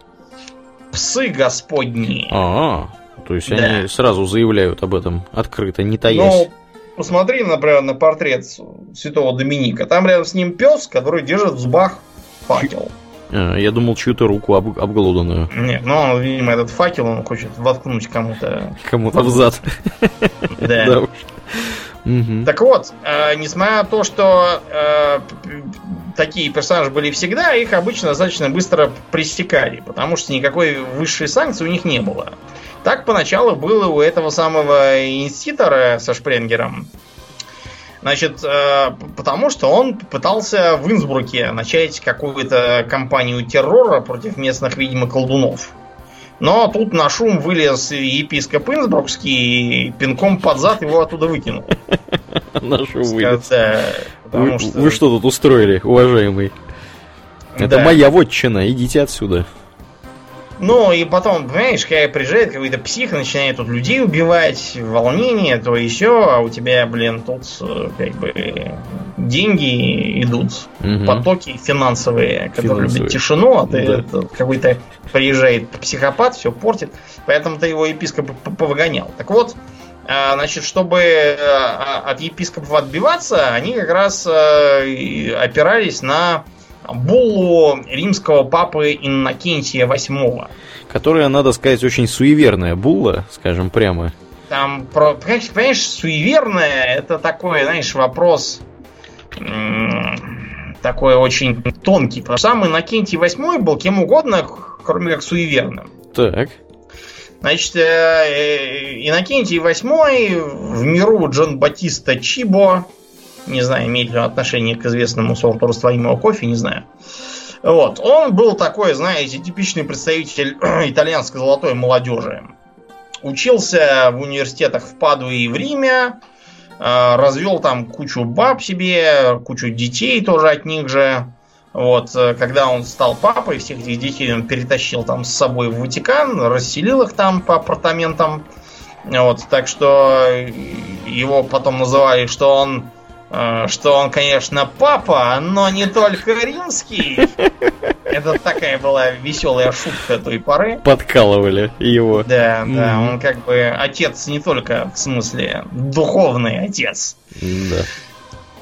Псы господни. А, -а. То есть да. они сразу заявляют об этом открыто, не таясь. Ну, посмотри, например, на портрет святого Доминика. Там рядом с ним пес, который держит в зубах факел. А, я думал, чью-то руку об, обглоданную. Нет, ну, он, видимо, этот факел он хочет воткнуть кому-то. Кому-то в зад. Да. Мгм. Так вот, э, несмотря на то, что э, такие персонажи были всегда, их обычно достаточно быстро пресекали, потому что никакой высшей санкции у них не было. Так поначалу было у этого самого инститора со Шпренгером. Значит, э, потому что он пытался в Инсбруке начать какую-то кампанию террора против местных, видимо, колдунов. Но тут на шум вылез епископ Инсбрукский и пинком под зад его оттуда выкинул. Нашу вылез. Да, потому Вы, что тут устроили, уважаемый? Это моя вотчина, идите отсюда. Ну, и потом, понимаешь, когда приезжает какой-то псих, начинает тут людей убивать, волнение, то и все, а у тебя, блин, тут э, как бы деньги идут, Мгм. потоки финансовые, которые любят тишину, а ты Да. какой-то приезжает психопат, все портит, поэтому ты его епископ повыгонял. Так вот, а, значит, чтобы э, а, от епископов отбиваться, они как раз э, опирались на буллу римского папы Иннокентия VIII. Которая, надо сказать, очень суеверная булла, скажем прямо. Там, про, понимаешь, понимаешь, суеверное, это такой, знаешь, вопрос такой очень тонкий. Потому что сам Иннокентий VIII был кем угодно, кроме как суеверным. Так. Значит, э, э, Иннокентий VIII в миру Джон Батиста Чибо, не знаю, имеет ли он отношение к известному сорту растворимого кофе, не знаю. Вот, он был такой, знаете, типичный представитель итальянской золотой молодежи. Учился в университетах в Падуе и в Риме, э, развел там кучу баб себе, кучу детей тоже от них же. Вот, э, когда он стал папой, всех этих детей он перетащил там с собой в Ватикан, расселил их там по апартаментам. Вот, так что э, его потом называли, что он, что он, конечно, папа, но не только римский. Это такая была веселая шутка той поры. Подкалывали его. Да, да, он как бы отец не только в смысле духовный отец. Да.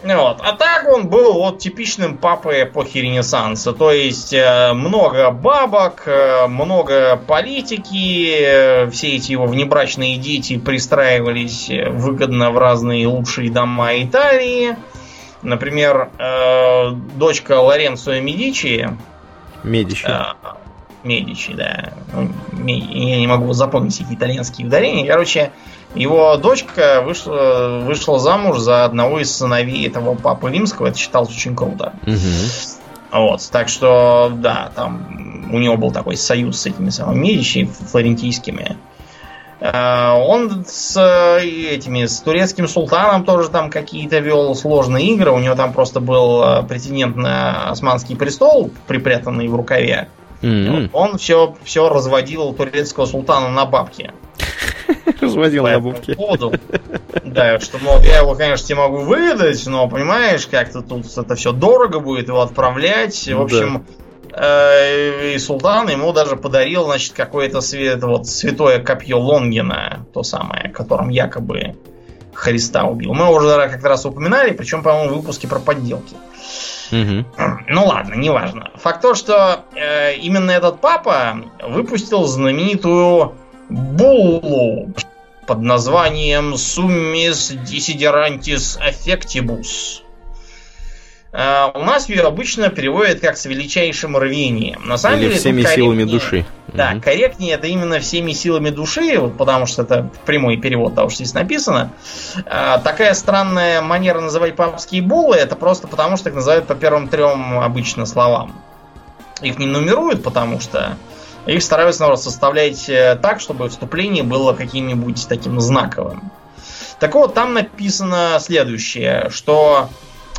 Вот. А так он был вот типичным папой эпохи Ренессанса. То есть э, много бабок, э, много политики, э, все эти его внебрачные дети пристраивались э, выгодно в разные лучшие дома Италии. Например, э, дочка Лоренцо Медичи, Медичи. а, Медичи, да. Ну, Я не могу запомнить эти итальянские ударения. Короче, его дочка вышла, вышла замуж за одного из сыновей этого папы римского. Это считалось очень круто. Мгм. Вот, так что, да, там у него был такой союз с этими самыми Медичи флорентийскими. Э, Он с этими, с турецким султаном тоже там какие-то вел сложные игры. У него там просто был э, претендент на османский престол, припрятанный в рукаве. М. Он все, все разводил турецкого султана на бабки. Разводил на бубке. Да, что, мол, я его, конечно, тебе могу выдать, но, понимаешь, как-то тут это все дорого будет его отправлять. В Да. общем, э, и султан ему даже подарил, значит, какое-то свет, вот, святое копье Лонгина, то самое, которым якобы Христа убил. Мы уже как-то раз упоминали, причем, по-моему, в выпуске про подделки. Мгм. Ну ладно, неважно. Факт то, что э, именно этот папа выпустил знаменитую буллу под названием Summis Desiderantis Affectibus. Э, у нас ее обычно переводят как с величайшим рвением. На самом Или деле, всеми силами души. Да, Мгм. корректнее это именно всеми силами души, вот потому что это прямой перевод того, что здесь написано. А, такая странная манера называть папские буллы, это просто потому, что их называют по первым трем обычно словам. Их не нумеруют, потому что их стараются составлять э, так, чтобы вступление было каким-нибудь таким знаковым. Так вот, там написано следующее, что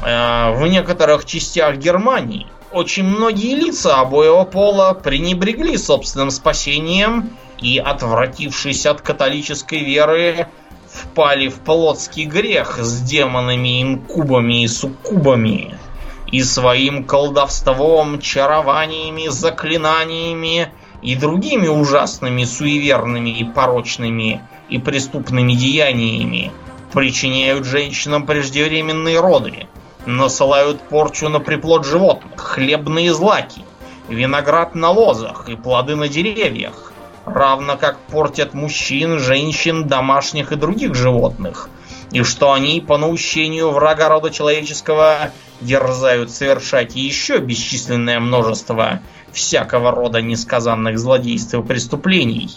э, в некоторых частях Германии очень многие лица обоего пола пренебрегли собственным спасением и, отвратившись от католической веры, впали в плотский грех с демонами, инкубами и суккубами, и своим колдовством, чарованиями, заклинаниями и другими ужасными, суеверными и порочными и преступными деяниями причиняют женщинам преждевременные роды, насылают порчу на приплод животных, хлебные злаки, виноград на лозах и плоды на деревьях, равно как портят мужчин, женщин, домашних и других животных, и что они по наущению врага рода человеческого дерзают совершать еще бесчисленное множество всякого рода несказанных злодейств и преступлений.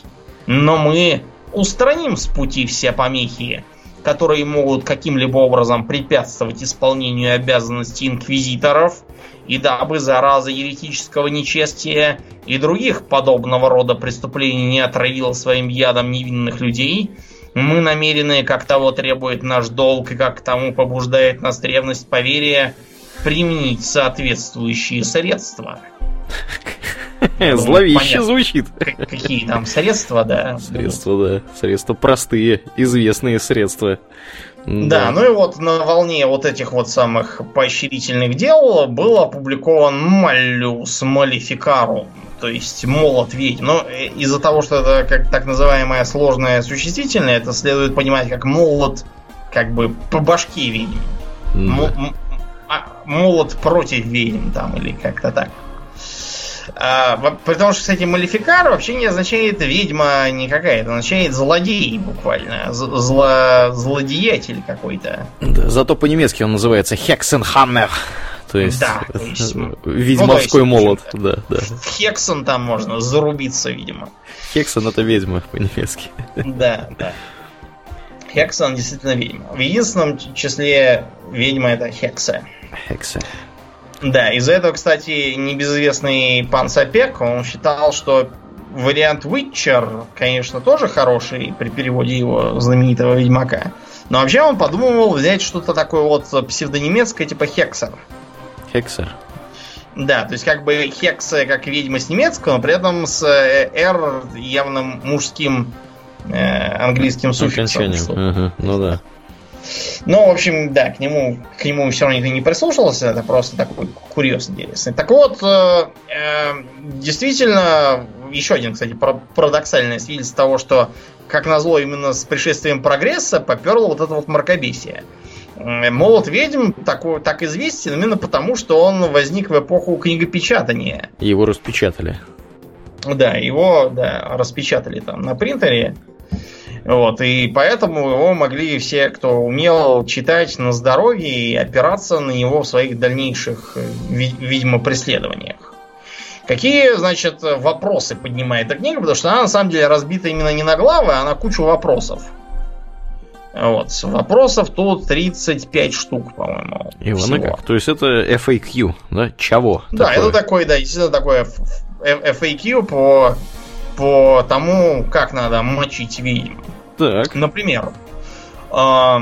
Но мы устраним с пути все помехи, которые могут каким-либо образом препятствовать исполнению обязанностей инквизиторов, и дабы зараза еретического нечестия и других подобного рода преступлений не отравила своим ядом невинных людей, мы намерены, как того требует наш долг и как к тому побуждает нас древность поверия, применить соответствующие средства. Зловеще звучит. Какие там средства, да. Средства, да. Средства простые, известные средства. Да. да, ну и вот на волне вот этих вот самых поощрительных дел был опубликован Маллюс Малификарум, то есть молот ведьм. Но э, из-за того, что это как так называемое сложное существительное, это следует понимать как молот как бы по башке ведьм. Да. А, молот против ведьм там или как-то так. А, потому что, кстати, малификар вообще не означает ведьма никакая, это означает злодей буквально. Зло, злодеятель какой-то. Да, зато по-немецки он называется Хексенхаммер. То есть, да, то есть ведьмовской ну, молот. Да, да. Хексон там можно зарубиться, видимо. Хексон это ведьма по-немецки. Да, да. Хексон действительно ведьма. В единственном числе ведьма это Хекса. Хекса. Да, из-за этого, кстати, небезызвестный пан Сапек, он считал, что вариант Witcher, конечно, тоже хороший при переводе его знаменитого Ведьмака. Но вообще он подумывал взять что-то такое вот псевдонемецкое, типа Хексер. Хексер. Да, то есть как бы Хекса как ведьма с немецкого, но при этом с э, R явным мужским э, английским суффиксом. Угу, ну да. Но, в общем, да, к нему, к нему все равно никто не прислушивался, это просто такой курьез интересный. Так вот, э, э, действительно, еще один, кстати, парадоксальное свидетельство того, что, как назло, именно с пришествием прогресса поперло вот это вот мракобесие. Молот ведьм такой, так известен именно потому, что он возник в эпоху книгопечатания. Его распечатали. Да, его да, распечатали там на принтере. Вот, и поэтому его могли все, кто умел читать на здоровье и опираться на него в своих дальнейших, э, видимо, преследованиях. Какие, значит, вопросы поднимает эта книга, потому что она на самом деле разбита именно не на главы, а на кучу вопросов. Вот. Вопросов тут 35 штук, по-моему. Ивана как? То есть это FAQ, да? Чего? Да, такое? это такой, да, действительно такое FAQ по, по тому, как надо мочить ведьм. Так. Например, э,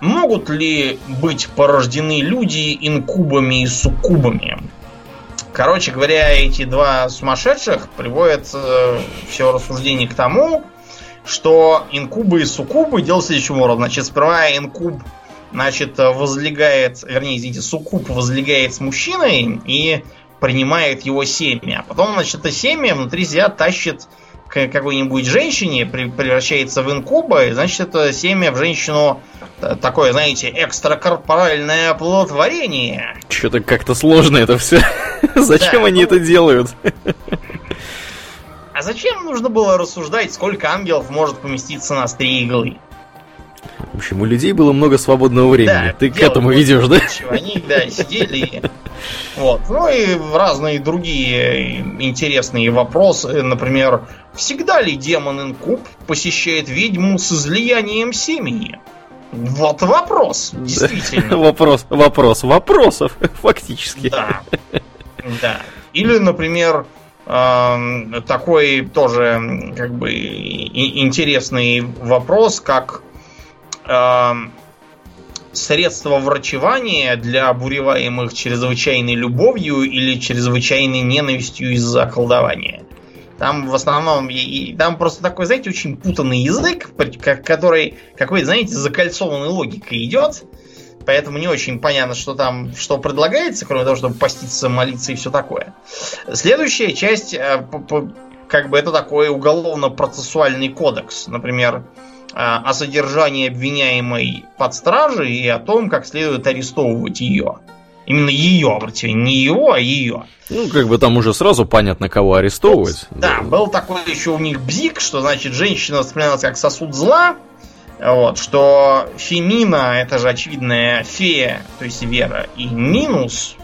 могут ли быть порождены люди инкубами и суккубами? Короче говоря, эти два сумасшедших приводят э, все рассуждение к тому, что инкубы и суккубы делают следующим образом. Значит, сперва инкуб значит, возлегает, вернее, извините, суккуб возлегает с мужчиной и принимает его семя. А потом, значит, это семя внутри себя тащит к какой-нибудь женщине, превращается в инкуба, и значит это семя в женщину э, такое, знаете, экстракорпоральное оплодотворение. Что-то как-то сложно это все. Зачем они это делают? А зачем нужно было рассуждать, сколько ангелов может поместиться на острие иглы? В общем, у людей было много свободного времени. Да, Ты к этому ведешь, да? Они, да, сидели. Вот. Ну и разные другие интересные вопросы. Например, всегда ли демон инкуб посещает ведьму с излиянием семени? Вот вопрос, действительно. Вопрос, вопрос, вопросов, фактически. Да. Да. Или, например, такой тоже как бы интересный вопрос, как средство врачевания для обуреваемых чрезвычайной любовью или чрезвычайной ненавистью из-за колдования. Там в основном, и, там просто такой, знаете, очень путанный язык, который какой-то, знаете, закольцованной логикой идет. Поэтому не очень понятно, что там, что предлагается, кроме того, чтобы поститься, молиться и все такое. Следующая часть, э, как бы это такой уголовно-процессуальный кодекс. Например, Э, о содержании обвиняемой под стражей и о том, как следует арестовывать ее. Именно ее, обратите не его, а ее. Ну, как бы там уже сразу понятно, кого арестовывать. Да, да, был такой еще у них бзик, что, значит, женщина воспринималась как сосуд зла, вот, что Фемина, это же очевидная фея, то есть Вера, и минус,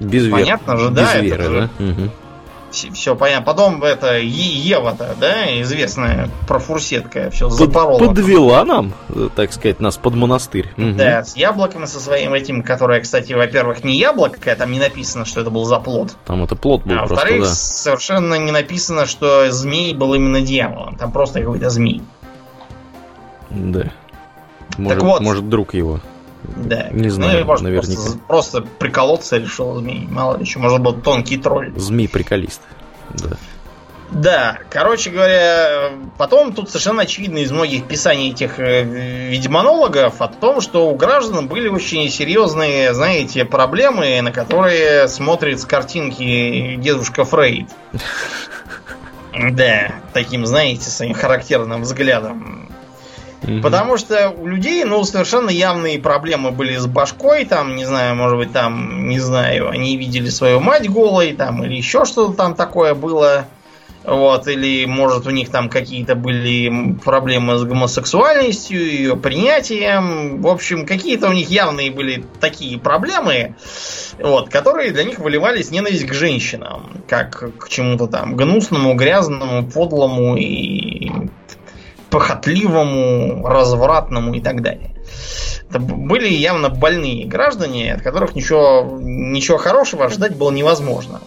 без понятно вер... же, да, Без веры, же... да? Угу. Все, понятно. Потом это Ева-то, да, известная профурсетка, все запорола. Подвела нам, так сказать, нас под монастырь. Угу. Да, с яблоком со своим этим, которое, кстати, во-первых, не яблоко, там не написано, что это был за плод. Там это плод был а просто, во-вторых, да. совершенно не написано, что змей был именно дьяволом. Там просто какой-то змей. Да. Может, так вот. может друг его. Да. Не знаю, ну, может, наверняка. Просто, просто приколоться решил змей. Мало ли еще, может быть, тонкий тролль. Змей-приколист. Да. Да, короче говоря, потом тут совершенно очевидно из многих писаний этих э, ведьмонологов о том, что у граждан были очень серьезные, знаете, проблемы, на которые смотрит с картинки дедушка Фрейд. Да, таким, знаете, своим характерным взглядом. Мгм. Потому что у людей, ну, совершенно явные проблемы были с башкой, там, не знаю, может быть, там, не знаю, они видели свою мать голой, там, или еще что-то там такое было. Вот, или, может, у них там какие-то были проблемы с гомосексуальностью, ее принятием. В общем, какие-то у них явные были такие проблемы, вот, которые для них выливались ненависть к женщинам, как к чему-то там гнусному, грязному, подлому и похотливому, развратному и так далее. Это были явно больные граждане, от которых ничего, ничего хорошего ожидать было невозможно.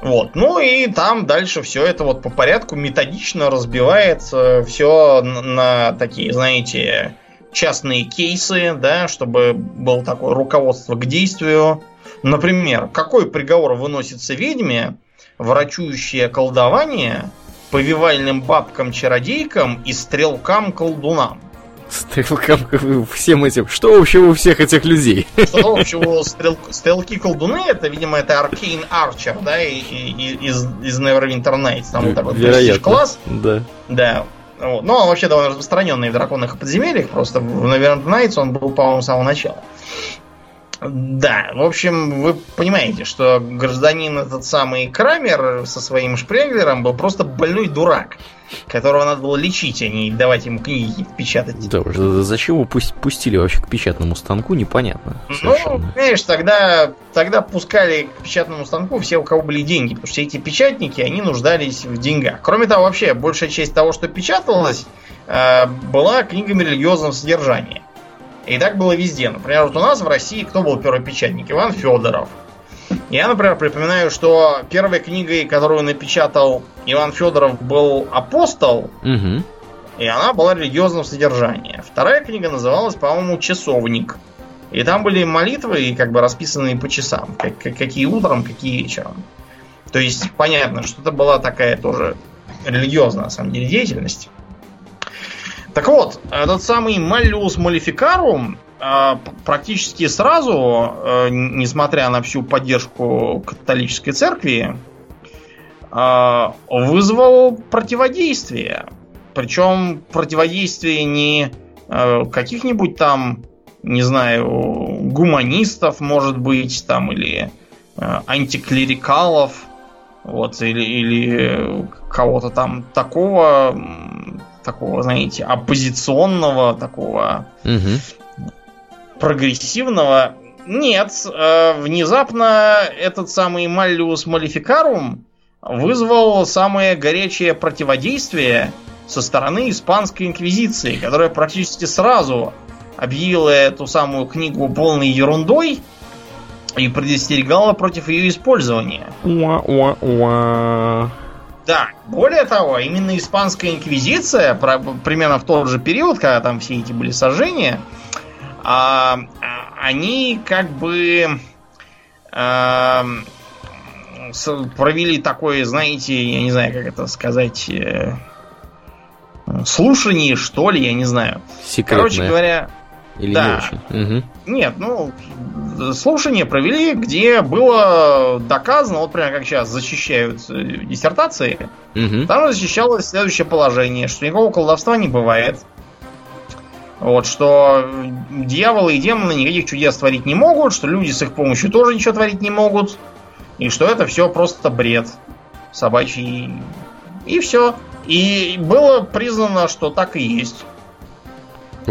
Вот. Ну и там дальше все это вот по порядку методично разбивается все на, такие, знаете, частные кейсы, да, чтобы было такое руководство к действию. Например, какой приговор выносится ведьме, врачующее колдование, повивальным бабкам-чародейкам и стрелкам-колдунам? Стрелкам, всем этим. Что общего у всех этих людей? Что общего стрел... стрелки-колдуны, это, видимо, это Аркейн Арчер, да, и, и- из, из Neverwinter Nights. Там такой Вероятно. класс. Да. Да. Вот. Но он вообще довольно распространенный в драконных подземельях. Просто в Neverwinter Nights он был, по-моему, с самого начала. Да, в общем, вы понимаете, что гражданин этот самый Крамер со своим шпренглером был просто больной дурак, которого надо было лечить, а не давать ему книги печатать. Да, зачем его пусть- пустили вообще к печатному станку, непонятно. Ну, Совершенно. понимаешь, тогда, тогда пускали к печатному станку все, у кого были деньги, потому что эти печатники, они нуждались в деньгах. Кроме того, вообще, большая часть того, что печаталось, э, была книгами религиозного содержания. И так было везде. Например, вот у нас в России кто был первый печатник? Иван Федоров. Я, например, припоминаю, что первой книгой, которую напечатал Иван Федоров, был «Апостол», Мгм. и она была религиозного содержания. Вторая книга называлась, по-моему, «Часовник». И там были молитвы, как бы расписанные по часам. как- как- какие утром, какие вечером. То есть, понятно, что это была такая тоже религиозная, на самом деле, деятельность. Так вот, этот самый Малификарум э, п- практически сразу, э, несмотря на всю поддержку католической церкви, э, вызвал противодействие. Причем противодействие не каких-нибудь там, не знаю, гуманистов, может быть, там, или антиклерикалов, вот, или, или кого-то там такого, такого, знаете, оппозиционного, такого Мгм. прогрессивного. Нет, э, внезапно этот самый Маллиус Малификарум вызвал самое горячее противодействие со стороны Испанской Инквизиции, которая практически сразу объявила эту самую книгу полной ерундой и предостерегала против ее использования. Уа-уа-уа. Да, более того, именно Испанская Инквизиция, про- примерно в тот же период, когда там все эти были сожжения, а, а, они как бы а, провели такое, знаете, я не знаю, как это сказать, э, слушание, что ли, я не знаю. Секретное. Короче говоря, Или да. не очень. Мгм. нет, ну, слушание провели, где было доказано, вот прямо как сейчас защищают диссертации, Мгм. там защищалось следующее положение, что никакого колдовства не бывает. Вот, что дьяволы и демоны никаких чудес творить не могут, что люди с их помощью тоже ничего творить не могут, и что это все просто бред собачий. И все. И было признано, что так и есть.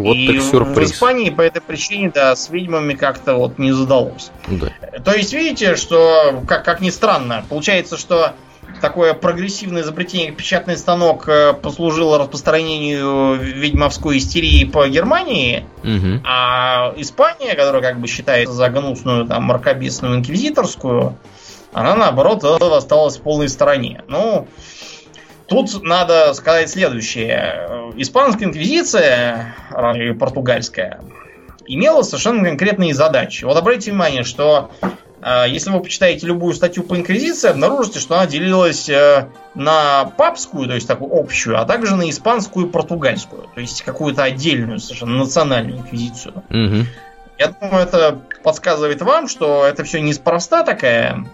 Вот и так сюрприз. в Испании по этой причине, да, с ведьмами как-то вот не задалось. Да. То есть, видите, что, как, как ни странно, получается, что такое прогрессивное изобретение, как печатный станок, э, послужило распространению ведьмовской истерии по Германии, Мгм. а Испания, которая как бы считается за гнусную, там, мракобесную инквизиторскую, она, наоборот, осталась в полной стороне. Ну, тут надо сказать следующее. Испанская инквизиция, а, и португальская, имела совершенно конкретные задачи. Вот обратите внимание, что э, если вы почитаете любую статью по инквизиции, обнаружите, что она делилась э, на папскую, то есть такую общую, а также на испанскую и португальскую, то есть какую-то отдельную, совершенно национальную инквизицию. Мгм. Я думаю, это подсказывает вам, что это все неспроста такая,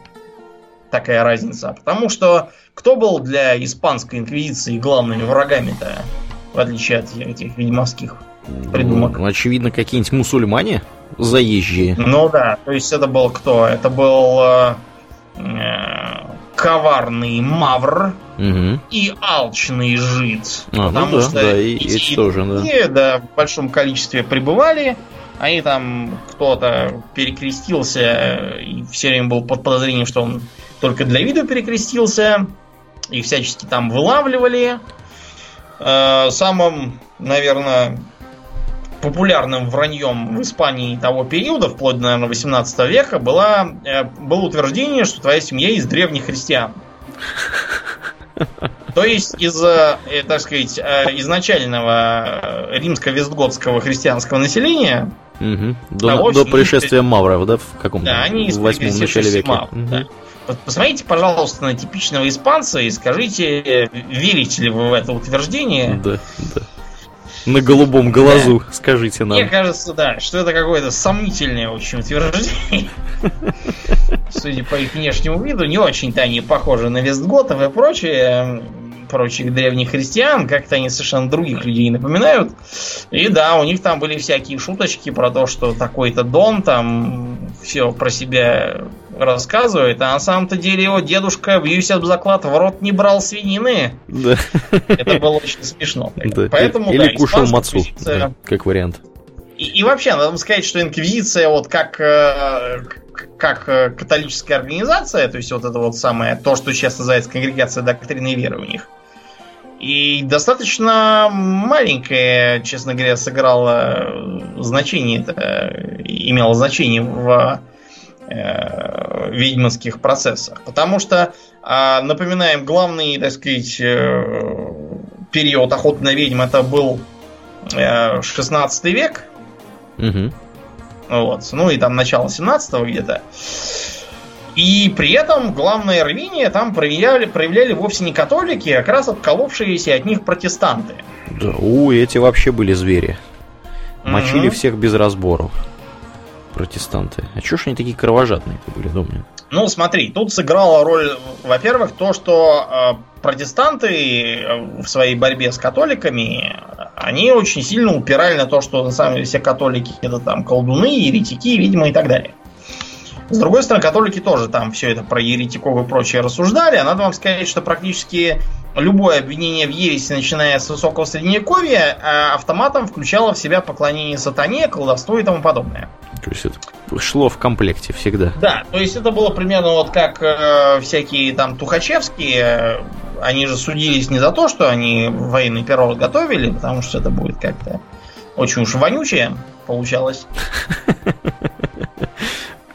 такая разница. Потому что кто был для испанской инквизиции главными врагами-то, в отличие от этих ведьмовских придумок? Ну, очевидно, какие-нибудь мусульмане заезжие. Ну да, то есть это был кто? Это был э, э, коварный мавр Мгм. и алчный жид. А, ну да, да, и эти тоже, да. И, да, в большом количестве пребывали. Они там кто-то перекрестился и все время был под подозрением, что он только для виду перекрестился. И всячески там вылавливали. Э, Самым, наверное, популярным враньем в Испании того периода, вплоть до, наверное, 18 века, была, э, было утверждение, что твоя семья из древних христиан. То есть из, э, так сказать, изначального римско-вестготского христианского населения, Мгм. До, Да, до пришествия Мавров, да, в каком-то да, они из в восьмом начале перекрестившихся века. мавров, Мгм. да. Посмотрите, пожалуйста, на типичного испанца и скажите, верите ли вы в это утверждение? Да, да. На голубом глазу, скажите нам. Мне кажется, да, что это какое-то сомнительное очень утверждение. Судя по их внешнему виду, не очень-то они похожи на Вестготов и прочее, м, прочих древних христиан, как-то они совершенно других людей напоминают. И да, у них там были всякие шуточки про то, что такой-то Дон там все про себя рассказывает, а на самом-то деле его дедушка, бьюсь об заклад, в рот не брал свинины. Да, Это было очень смешно. да. Поэтому, Или да, кушал мацу, инквизиция- да, как вариант. и, и вообще, надо сказать, что инквизиция, вот как, э, как э, католическая организация, то есть вот это вот самое, то, что сейчас называется конгрегация доктрины и веры у них, и достаточно маленькое, честно говоря, сыграло э, значение, это, имело значение в ведьминских процессах. Потому что, а, напоминаем, главный, так сказать, э, период охоты на ведьм это был э, 16 век, Мгм. вот. Ну и там начало 17 где-то. И при этом главное рвение там проявляли, проявляли вовсе не католики, а как раз отколовшиеся от них протестанты. Да, у, эти вообще были звери. Мочили всех без разбору. Протестанты. А чё ж они такие кровожадные-то были, Домнин? Ну, смотри, тут сыграла роль, во-первых, то, что э, протестанты э, в своей борьбе с католиками, они очень сильно упирали на то, что на самом деле все католики это там колдуны, еретики, видимо, и так далее. С другой стороны, католики тоже там все это про еретиков и прочее рассуждали. А надо вам сказать, что практически любое обвинение в ереси, начиная с высокого средневековья, э, автоматом включало в себя поклонение сатане, колдовство и тому подобное. То есть это шло в комплекте всегда. Да, то есть это было примерно вот как э, всякие там Тухачевские, э, они же судились не за то, что они военный пирог готовили, потому что это будет как-то очень уж вонючее получалось.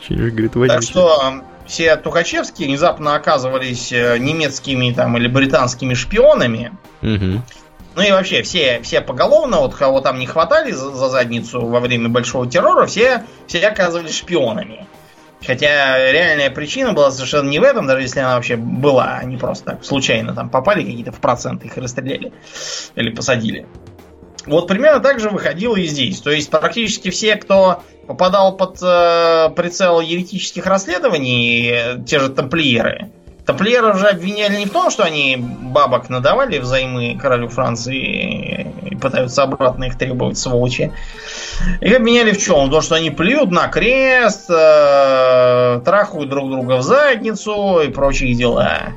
Говорит, Так что э, все Тухачевские внезапно оказывались э, немецкими там или британскими шпионами. Мгм. Ну и вообще, все, все поголовно, вот кого там не хватали за, за задницу во время большого террора, все, все оказывались шпионами. Хотя реальная причина была совершенно не в этом, даже если она вообще была, они просто так случайно там попали какие-то в проценты, их расстреляли или посадили. Вот примерно так же выходило и здесь. То есть практически все, кто попадал под э, прицел еретических расследований, те же тамплиеры, Тамплиеров же обвиняли не в том, что они бабок надавали взаймы королю Франции и пытаются обратно их требовать, сволочи. Их обвиняли в чем? В том, что они плюют на крест, э, трахают друг друга в задницу и прочие дела.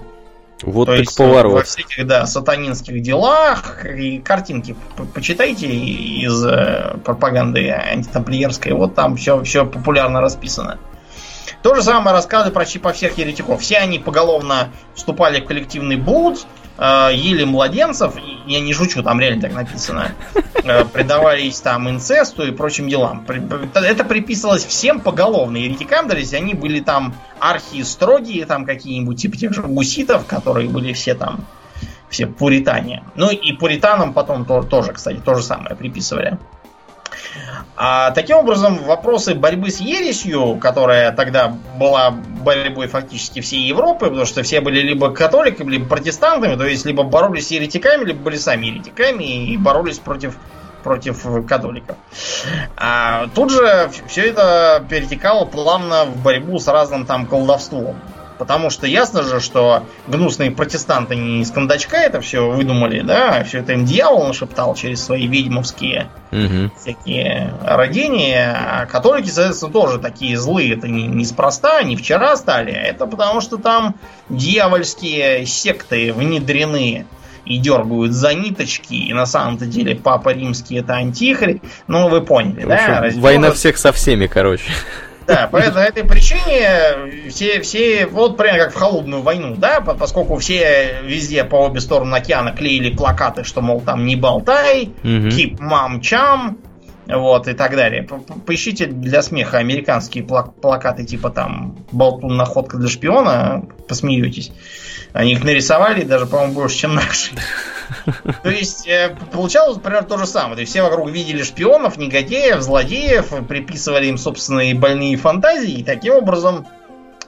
Вот То так есть э, поворот. во всяких, да, сатанинских делах. И картинки по- почитайте из э, пропаганды антитамплиерской. Вот там все, все популярно расписано. То же самое рассказы почти по всех еретиков. Все они поголовно вступали в коллективный э, ели младенцев, я не шучу, там реально так написано, э, предавались там инцесту и прочим делам. Это приписывалось всем поголовно еретикам, если они были там архи строгие, там какие-нибудь типа тех же гуситов, которые были все там, все пуритане. Ну и пуританам потом то- тоже, кстати, то же самое приписывали. А таким образом, вопросы борьбы с ересью, которая тогда была борьбой фактически всей Европы, потому что все были либо католиками, либо протестантами, то есть либо боролись с еретиками, либо были сами еретиками и боролись против против католиков. А тут же все это перетекало плавно в борьбу с разным там колдовством. Потому что ясно же, что гнусные протестанты не из кондачка это все выдумали, да, все это им дьявол нашептал через свои ведьмовские Мгм. всякие родения. А католики, соответственно, тоже такие злые. Это не, неспроста, не вчера стали. а Это потому, что там дьявольские секты внедрены и дергают за ниточки. И на самом-то деле Папа Римский это антихрист. Ну, вы поняли, В да? общем, Раздел- война всех со всеми, короче. Да, по этой, этой причине все, все, вот примерно как в холодную войну, да, по- поскольку все везде по обе стороны океана клеили плакаты, что, мол, там не болтай, Мгм. keep mom cham, вот, и так далее. Поищите для смеха американские пла- плакаты, типа там «Болтун находка для шпиона», посмеетесь. Они их нарисовали даже, по-моему, больше, чем наши. То есть, э, получалось, например, то же самое. То есть, все вокруг видели шпионов, негодяев, злодеев, приписывали им собственные больные фантазии, и таким образом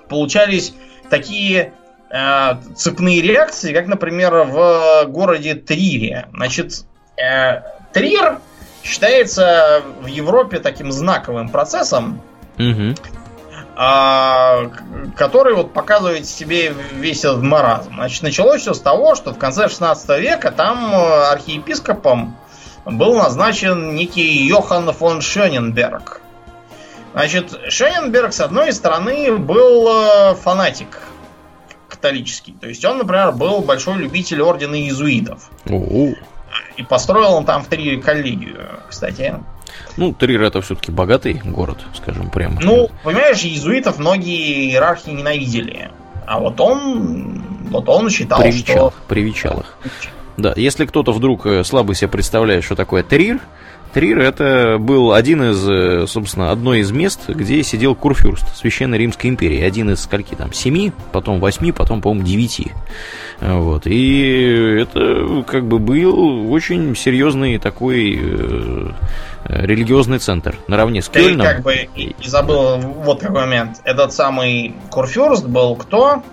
получались такие э, цепные реакции, как, например, в городе Трире. Значит, э, Трир считается в Европе таким знаковым процессом, Мгм. а, который вот показывает себе весь этот маразм. Значит, началось все с того, что в конце 16 века там э, архиепископом был назначен некий Йохан фон Шёненберг. Значит, Шёненберг, с одной стороны, был э, фанатик католический. То есть он, например, был большой любитель ордена иезуитов. О, И построил он там в Трире коллегию, кстати. Ну, Трир это все-таки богатый город, скажем прямо. Ну, понимаешь, иезуитов многие иерархи ненавидели. А вот он, вот он считал, привечал, что... привечал их. Да, если кто-то вдруг э, слабо себе представляет, что такое Трир, Трир это был один из, э, собственно, одно из мест, где сидел Курфюрст Священной Римской империи. Один из скольки там, семи, потом восьми, потом, по-моему, девяти. Вот. И это как бы был очень серьезный такой э, э, религиозный центр, наравне с Ты Кёльном. как бы и забыл вот какой момент. Этот самый Курфюрст был кто?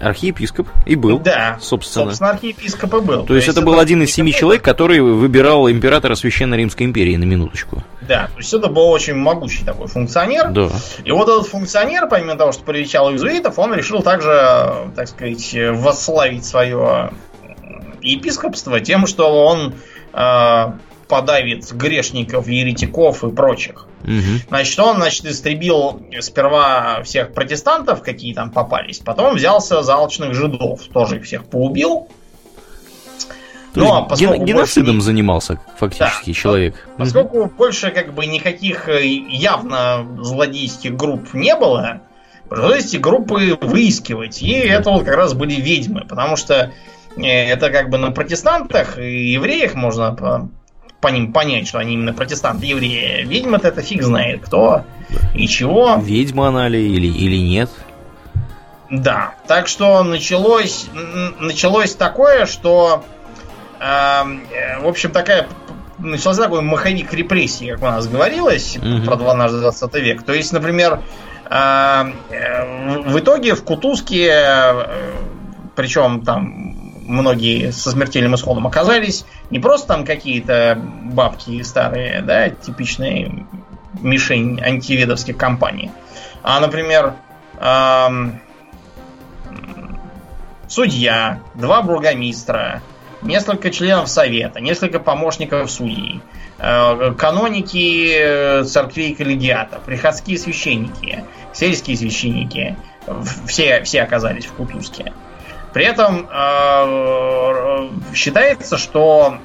Архиепископ и был, да, собственно. собственно, архиепископ и был. То есть это был один из семи человек, который выбирал императора Священной Римской империи на минуточку. Да, то есть это был очень могучий такой функционер. Да. И вот этот функционер, помимо того, что привечал иезуитов, он решил также, так сказать, восславить свое епископство тем, что он э, подавит грешников, еретиков и прочих. Мгм. Значит, он, значит, истребил сперва всех протестантов, какие там попались, потом взялся за алчных жидов, тоже их всех поубил. То Ну, а поскольку ген- геноцидом больше занимался фактически Да. человек. Поскольку больше как бы никаких э, явно злодейских групп не было, пришлось эти группы выискивать. И это вот как раз были ведьмы, потому что э, это как бы на протестантах и евреях можно по, ним понять, что они именно протестанты евреи. Ведьмы-то это фиг знает кто и чего. Ведьма она ли или, или нет? Да, так что началось, началось такое, что, эм, э, в общем, такая начался такой маховик репрессий, как у нас говорилось, Мгм. про 12 век. То есть, например, эм, э, в в итоге в Кутузке, э, причем там многие со смертельным исходом оказались, не просто там какие-то бабки старые, да, типичные мишень антиведовских компаний, а, например, эм, судья, два бургомистра, несколько членов совета, несколько помощников судей, э, каноники э, церквей коллегиата, приходские священники, сельские священники, все, все оказались в Кутузке. При этом э, считается, что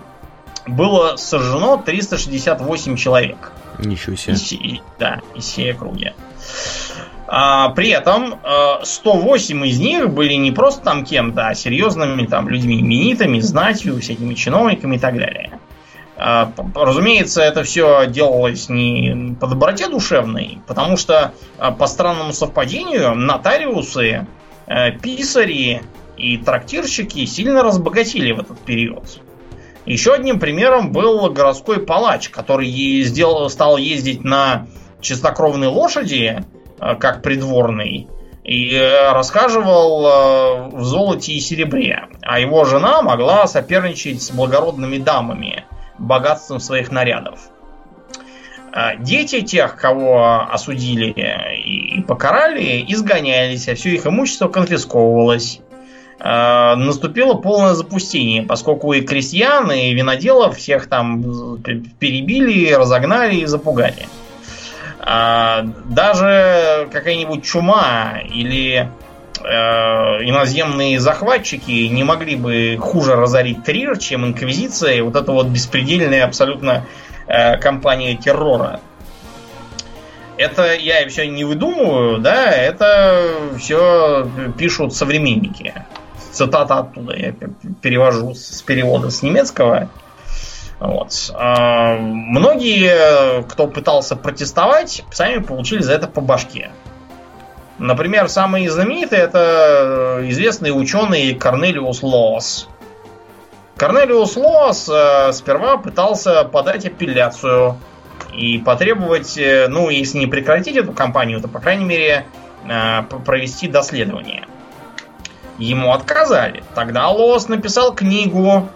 было сожжено 368 человек. Ничего себе. Из, да, из всей округи. А, при этом 108 из них были не просто там кем-то, а серьезными там людьми, именитыми, знатью, всякими чиновниками и так далее. А, разумеется, это все делалось не по доброте душевной, потому что а, по странному совпадению нотариусы, э, писари и трактирщики сильно разбогатели в этот период. Еще одним примером был городской палач, который сделал, стал ездить на чистокровной лошади, э, как придворный, и э, рассказывал в золоте и серебре. А его жена могла соперничать с благородными дамами, богатством своих нарядов. Дети тех, кого осудили и покарали, изгонялись, а все их имущество конфисковывалось. А, наступило полное запустение, поскольку и крестьян, и виноделов всех там перебили, разогнали и запугали. А, даже какая-нибудь чума или э, иноземные захватчики не могли бы хуже разорить Трир, чем Инквизиция вот эта вот беспредельная абсолютно э, компания террора. Это я все не выдумываю, да, это все пишут современники. Цитата оттуда я перевожу с перевода с немецкого. Вот. А, многие, кто пытался протестовать, сами получили за это по башке. Например, самый знаменитый это известный ученый Корнелиус Лоос. Корнелиус Лоос э, сперва пытался подать апелляцию и потребовать, э, ну, если не прекратить эту кампанию, то, по крайней мере, э, провести доследование. Ему отказали. Тогда Лоос написал книгу,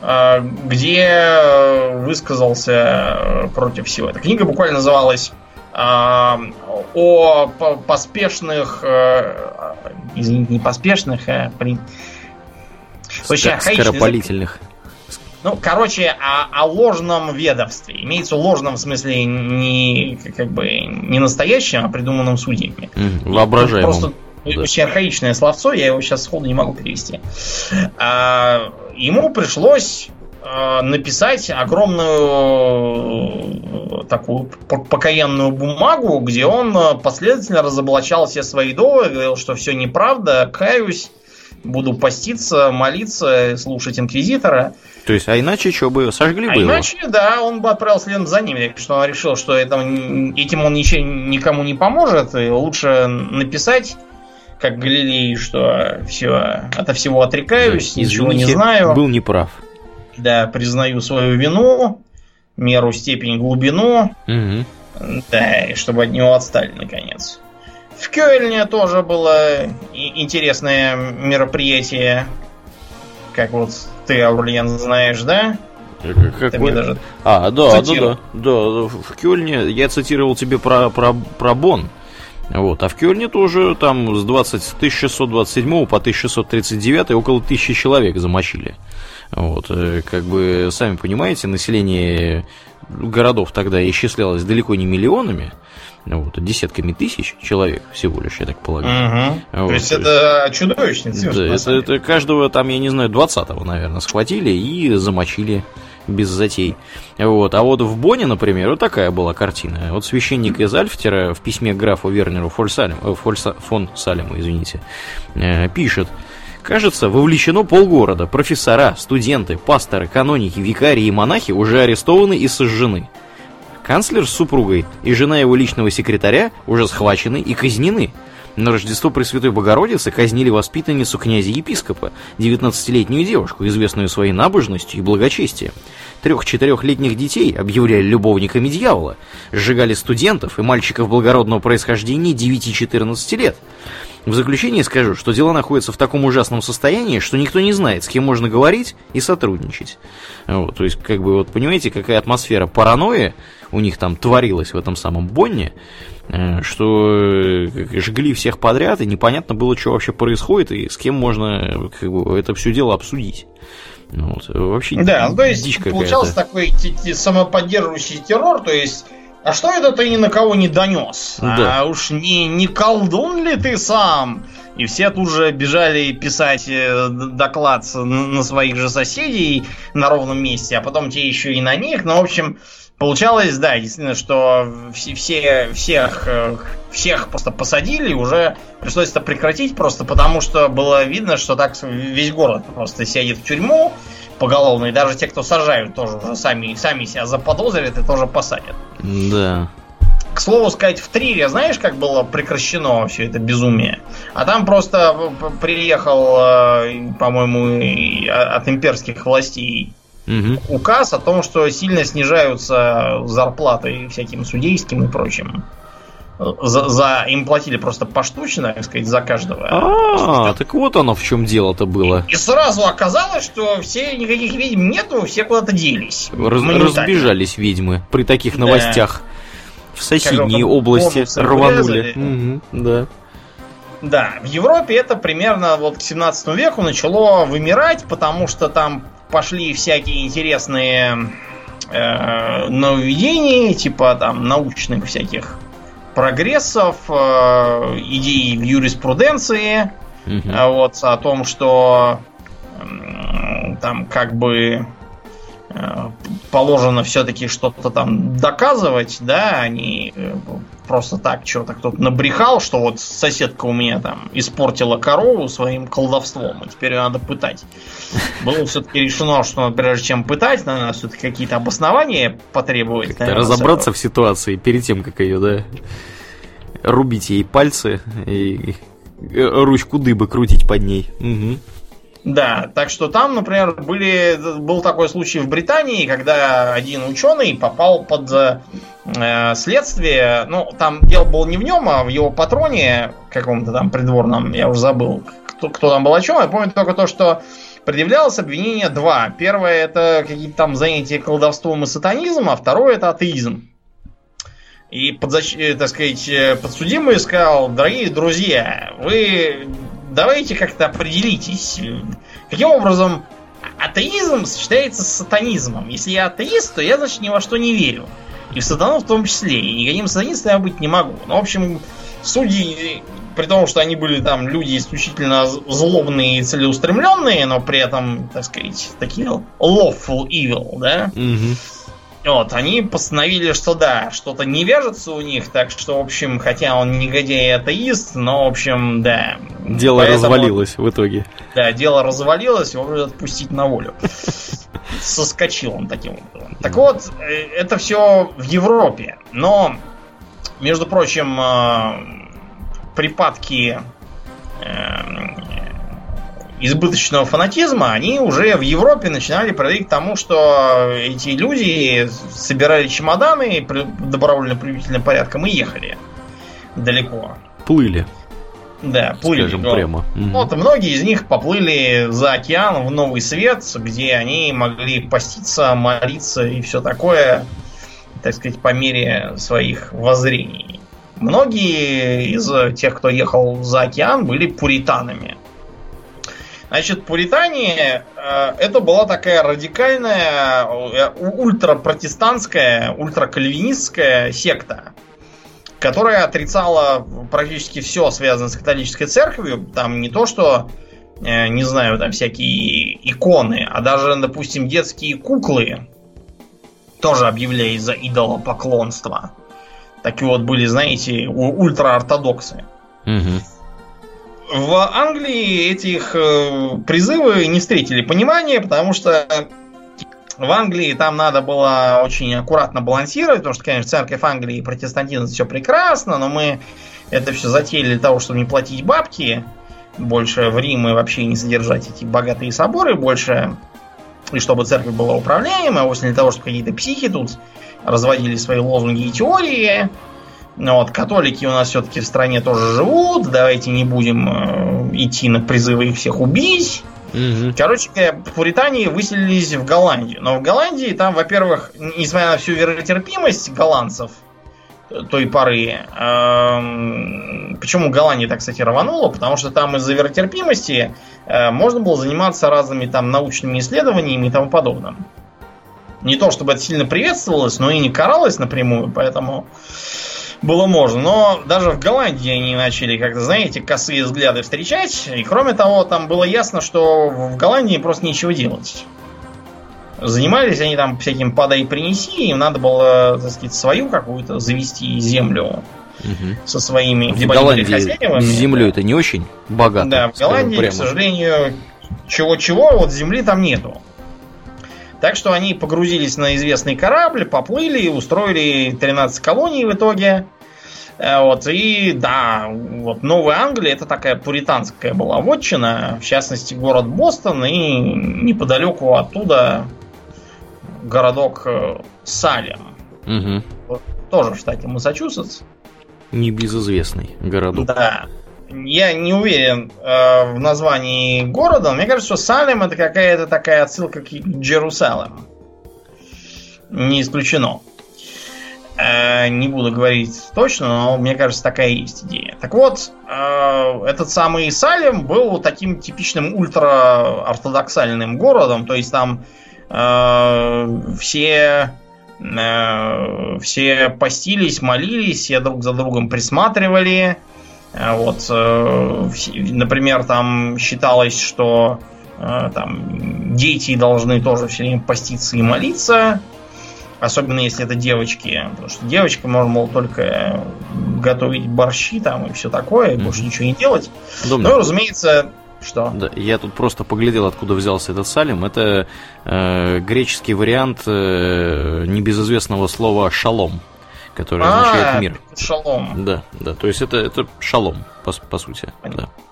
э, где высказался против всего. Эта книга буквально называлась о поспешных, э, извините, не поспешных, а при... Очень скоропалительных. Ну, короче, о, о ложном ведовстве. Имеется в ложном смысле не как бы не настоящем, а придуманном судьями. Воображаемым. Просто да. очень архаичное словцо, я его сейчас сходу не могу перевести. А, ему пришлось Э, написать огромную э, такую покаянную бумагу, где он э, последовательно разоблачал все свои доводы, говорил, что все неправда, каюсь, буду поститься, молиться, слушать инквизитора. То есть, а иначе что бы, сожгли а бы иначе, его? да, он бы отправился следом за ним, что он решил, что это, этим он ничем, никому не поможет, и лучше написать как Галилей, что все, от всего отрекаюсь, ничего не знаю. Был неправ. Да, признаю свою вину, меру, степень, глубину. Угу. Да, и чтобы от него отстали, наконец. В Кёльне тоже было интересное мероприятие. Как вот ты, Аурлиен, знаешь, да? Какой? Даже а, да, да, да, да. В Кёльне я цитировал тебе про, про, про Бон. Вот. А в Кёльне тоже там с 20, 1627 по 1639 около тысячи человек замочили. Вот, э, как бы, сами понимаете, население городов тогда исчислялось далеко не миллионами, вот, а десятками тысяч человек всего лишь, я так полагаю. Угу. Вот, то есть это чудовищный цифр. Да, это, это каждого там, я не знаю, 20-го, наверное, схватили и замочили без затей. Вот. А вот в Боне, например, вот такая была картина. Вот священник из Альфтера в письме графу Вернеру Фольсалем, э, Фольса, фон Салему, извините, э, пишет, Кажется, вовлечено полгорода. Профессора, студенты, пасторы, каноники, викарии и монахи уже арестованы и сожжены. Канцлер с супругой и жена его личного секретаря уже схвачены и казнены. На Рождество Пресвятой Богородицы казнили воспитанницу князя-епископа, 19-летнюю девушку, известную своей набожностью и благочестием. Трех-четырехлетних детей объявляли любовниками дьявола, сжигали студентов и мальчиков благородного происхождения 9-14 лет. В заключение скажу, что дела находятся в таком ужасном состоянии, что никто не знает, с кем можно говорить и сотрудничать. Вот, то есть, как бы, вот понимаете, какая атмосфера паранойи у них там творилась в этом самом Бонне, э, что э, жгли всех подряд, и непонятно было, что вообще происходит, и с кем можно как бы, это все дело обсудить. Вот, вообще да, то есть получался такой самоподдерживающий террор, то есть а что это ты ни на кого не донес? Да. А уж не, не колдун ли ты сам? И все тут же бежали писать э, доклад на своих же соседей на ровном месте, а потом те еще и на них. Ну, в общем, получалось, да, действительно, что все, все, всех, э, всех просто посадили, уже пришлось это прекратить просто потому, что было видно, что так весь город просто сядет в тюрьму, поголовно, и даже те, кто сажают, тоже уже сами, сами себя заподозрят и тоже посадят. Да. К слову сказать, в Трире, знаешь, как было прекращено все это безумие? А там просто приехал, э, по-моему, от имперских властей угу. указ о том, что сильно снижаются зарплаты всяким судейским и прочим за, за им платили просто поштучно, так сказать, за каждого. А, так вот оно в чем дело-то было. И сразу оказалось, что все никаких ведьм нету, все куда-то делись. Раз, разбежались ведьмы при таких новостях. Да. В соседние области рванули. Угу, да. Да, в Европе это примерно вот к 17 веку начало вымирать, потому что там пошли всякие интересные э, нововведения, типа там научных всяких прогрессов, э, идей в юриспруденции, угу. вот, о том, что э, там как бы э, положено все-таки что-то там доказывать, да, а не э, просто так что-то кто-то набрехал, что вот соседка у меня там испортила корову своим колдовством, и теперь ее надо пытать. Было все-таки решено, что прежде чем пытать, надо все-таки какие-то обоснования потребовать. Наверное, разобраться в ситуации перед тем, как ее, да, рубить ей пальцы и ручку дыбы крутить под ней. Угу. Да, так что там, например, были, был такой случай в Британии, когда один ученый попал под э, следствие. Ну, там дело было не в нем, а в его патроне каком-то там придворном, я уже забыл, кто, кто там был о чем. Я помню только то, что предъявлялось обвинение два. Первое это какие-то там занятия колдовством и сатанизмом, а второе это атеизм. И подзащ... Э, так сказать, э, подсудимый сказал, дорогие друзья, вы давайте как-то определитесь, каким образом атеизм сочетается с сатанизмом. Если я атеист, то я, значит, ни во что не верю. И в сатану в том числе. И никаким сатанистом я быть не могу. Ну, в общем, судьи, при том, что они были там люди исключительно злобные и целеустремленные, но при этом, так сказать, такие lawful evil, да, угу. Вот, они постановили, что да, что-то не вяжется у них, так что, в общем, хотя он негодяй и атеист, но, в общем, да. Дело Поэтому, развалилось в итоге. Да, дело развалилось, его отпустить на волю. Соскочил он таким образом. Так вот, э, это все в Европе, но, между прочим, э, припадки э, избыточного фанатизма, они уже в Европе начинали приводить к тому, что эти люди собирали чемоданы добровольно-привительным порядком и ехали далеко. Плыли. Да, плыли. Скажем но, прямо. Вот многие из них поплыли за океан в Новый Свет, где они могли поститься, молиться и все такое, так сказать, по мере своих воззрений. Многие из тех, кто ехал за океан, были пуританами. Значит, Пуритания э, это была такая радикальная, э, ультрапротестантская, ультракальвинистская секта, которая отрицала практически все, связанное с католической церковью. Там не то, что, э, не знаю, там всякие иконы, а даже, допустим, детские куклы тоже объявляли за идолопоклонство. Такие вот были, знаете, ультраортодоксы. Угу. В Англии этих э, призывы не встретили понимания, потому что в Англии там надо было очень аккуратно балансировать, потому что, конечно, церковь Англии и протестантизм все прекрасно, но мы это все затеяли для того, чтобы не платить бабки больше в Рим и вообще не содержать эти богатые соборы больше, и чтобы церковь была управляемая, а вовсе для того, чтобы какие-то психи тут разводили свои лозунги и теории. Вот, католики у нас все-таки в стране тоже живут, давайте не будем э, идти на призывы их всех убить. Угу. Короче говоря, пуритане выселились в Голландию. Но в Голландии там, во-первых, несмотря на всю веротерпимость голландцев той поры, э, почему Голландия так, кстати, рванула? Потому что там из-за веротерпимости э, можно было заниматься разными там научными исследованиями и тому подобным. Не то чтобы это сильно приветствовалось, но и не каралось напрямую, поэтому было можно. Но даже в Голландии они начали, как-то, знаете, косые взгляды встречать. И кроме того, там было ясно, что в Голландии просто нечего делать. Занимались они там всяким подай и принеси, им надо было, так сказать, свою какую-то завести землю угу. со своими в Голландии. С землей это не очень богато. Да, в Голландии, прямо. к сожалению, чего-чего, вот земли там нету. Так что они погрузились на известный корабль, поплыли, и устроили 13 колоний в итоге. Э, вот, и да, вот Новая Англия это такая пуританская была вотчина, в частности город Бостон, и неподалеку оттуда городок э, Салем. Угу. Тоже в штате Массачусетс. Небезызвестный городок. Да. Я не уверен э, в названии города, но мне кажется, что Салем это какая-то такая отсылка к Джерусалем. Не исключено. Э, не буду говорить точно, но мне кажется, такая есть идея. Так вот, э, этот самый Салем был таким типичным ультра-ортодоксальным городом, то есть там э, все все постились, молились, все друг за другом присматривали. Вот, например, там считалось, что там дети должны тоже все время поститься и молиться. Особенно если это девочки. Потому что девочка можно было только готовить борщи там и все такое, mm-hmm. больше ничего не делать. Думаю. Ну, разумеется, что? Да, я тут просто поглядел, откуда взялся этот салим. Это э, греческий вариант э, небезызвестного слова шалом, который а, означает мир. Шалом. Да, да. То есть это, это шалом, по, по сути. Понятно. Да.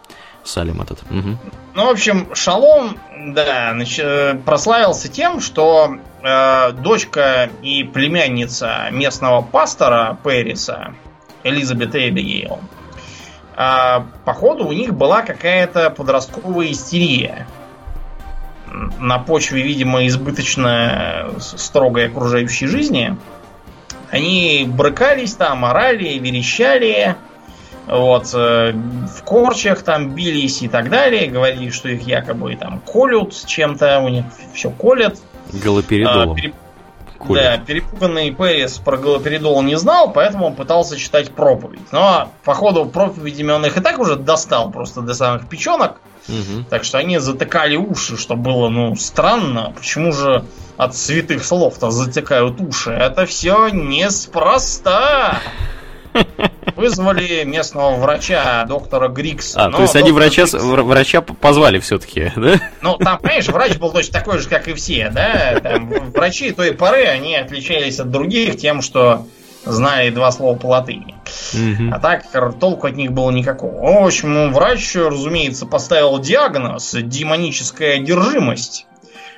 Салим этот. Угу. Ну, в общем, Шалом, да, значит, прославился тем, что э, дочка и племянница местного пастора Пэриса, Элизабет Эбигейл, э, походу у них была какая-то подростковая истерия. На почве, видимо, избыточно строгой окружающей жизни. Они брыкались там, орали, верещали, вот, э, в корчах там бились и так далее. Говорили, что их якобы там колют чем-то, у них все колят. Галоперидолом. А, переп... Да, перепуганный Пэрис про галоперидол не знал, поэтому он пытался читать проповедь. Но, походу, проповедями он их и так уже достал просто до самых печенок. Угу. Так что они затыкали уши, что было, ну, странно. Почему же от святых слов-то затекают уши? Это все неспроста. Вызвали местного врача, доктора Грикса. А, то есть они врача, Грикс... врача позвали все-таки, да? Ну, там, понимаешь, врач был точно такой же, как и все, да? Там, врачи той поры, они отличались от других тем, что знали два слова по латыни. Угу. А так толку от них было никакого. В общем, врач, разумеется, поставил диагноз демоническая одержимость.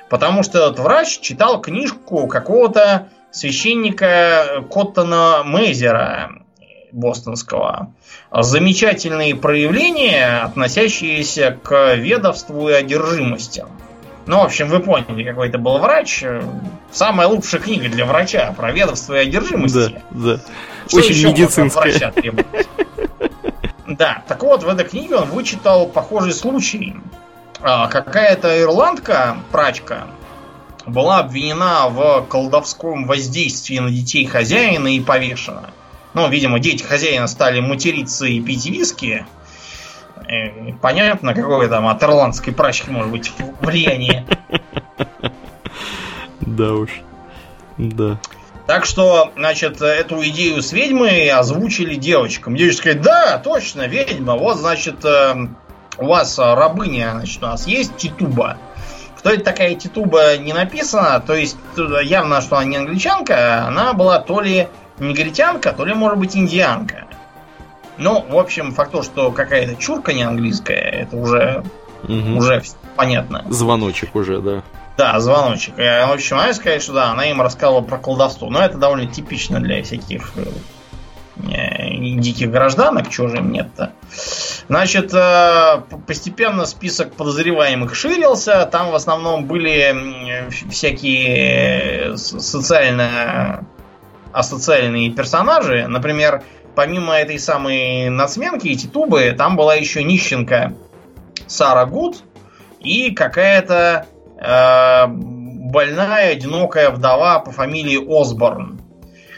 Потому что этот врач читал книжку какого-то священника Коттона Мейзера, бостонского. Замечательные проявления, относящиеся к ведовству и одержимости. Ну, в общем, вы поняли, какой это был врач. Самая лучшая книга для врача про ведовство и одержимости. Да, да. Что Очень медицинская. Да, так вот, в этой книге он вычитал похожий случай. А, какая-то ирландка, прачка, была обвинена в колдовском воздействии на детей хозяина и повешена. Ну, видимо, дети хозяина стали материться и пить виски. Э, понятно, какое там от ирландской прачки может быть влияние. Да уж. Да. Так что, значит, эту идею с ведьмой озвучили девочкам. Девочка говорит, да, точно, ведьма. Вот, значит, э, у вас рабыня, значит, у нас есть Титуба. Кто это такая Титуба не написано, то есть явно, что она не англичанка, она была то ли негритянка, то ли, может быть, индианка. Ну, в общем, факт то, что какая-то чурка не английская, это уже, угу. уже понятно. Звоночек уже, да. Да, звоночек. В общем, она сказать, что да, она им рассказывала про колдовство. Но это довольно типично для всяких э, диких гражданок, чего же им нет-то. Значит, э, постепенно список подозреваемых ширился. Там в основном были всякие социально асоциальные персонажи. Например, помимо этой самой нацменки и титубы, там была еще нищенка Сара Гуд и какая-то э, больная, одинокая вдова по фамилии Осборн,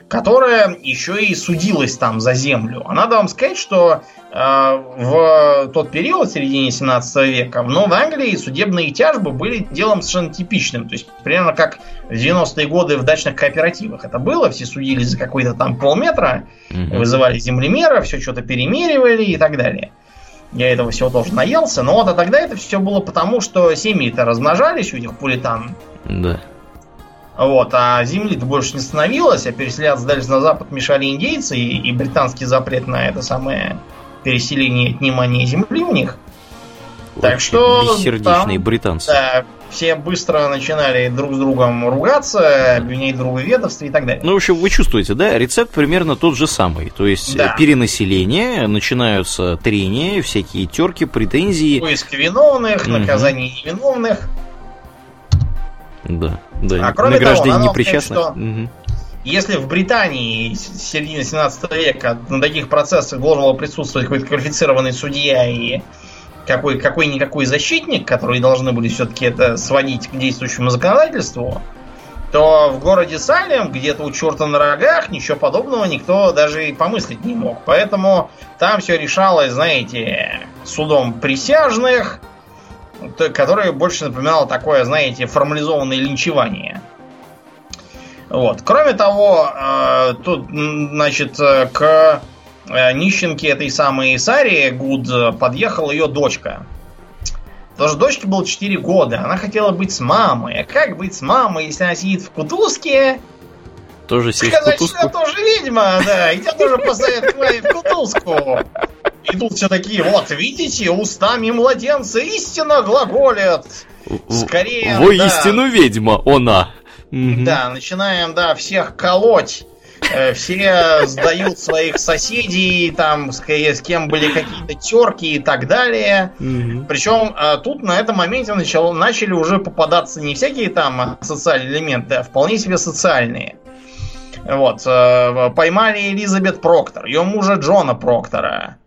которая еще и судилась там за землю. А надо вам сказать, что в тот период, в середине 17 века, в Новой Англии судебные тяжбы были делом совершенно типичным. То есть, примерно как в 90-е годы в дачных кооперативах это было. Все судились за какой-то там полметра, угу. вызывали землемера, все что-то перемеривали и так далее. Я этого всего тоже наелся. Но вот а тогда это все было потому, что семьи-то размножались у этих пулитан. Да. Вот, а земли-то больше не становилось, а переселяться дальше на запад мешали индейцы, и, и британский запрет на это самое переселение и отнимание земли у них. Очень так что... Бессердечные там, британцы. Да, все быстро начинали друг с другом ругаться, обвинять друга в ведовстве и так далее. Ну, в общем, вы чувствуете, да, рецепт примерно тот же самый. То есть да. перенаселение, начинаются трения, всякие терки, претензии. Поиск виновных, угу. наказание невиновных. Да, да. А кроме Награждение того, непричастных. Сказать, что угу. Если в Британии середины 17 века на таких процессах должен был присутствовать какой-то квалифицированный судья и какой, какой-никакой защитник, которые должны были все-таки это сводить к действующему законодательству, то в городе Салем, где-то у черта на рогах, ничего подобного никто даже и помыслить не мог. Поэтому там все решалось, знаете, судом присяжных, которое больше напоминало такое, знаете, формализованное линчевание. Вот. Кроме того, э, тут, значит, к э, нищенке этой самой Сари Гуд подъехала ее дочка. Потому что дочке было 4 года, она хотела быть с мамой. А как быть с мамой, если она сидит в кутузке? Тоже сидит в кутузку? я тоже ведьма, да, и тебя тоже посадят в кутузку. И тут все такие, вот, видите, устами младенца истинно глаголят. Скорее, Воистину да. ведьма, она. Да, начинаем, да, всех колоть. Э, все сдают своих соседей, там, с, с кем были какие-то терки и так далее. Причем э, тут на этом моменте начало, начали уже попадаться не всякие там социальные элементы, а вполне себе социальные. Вот. Э, поймали Элизабет Проктор, ее мужа Джона Проктора.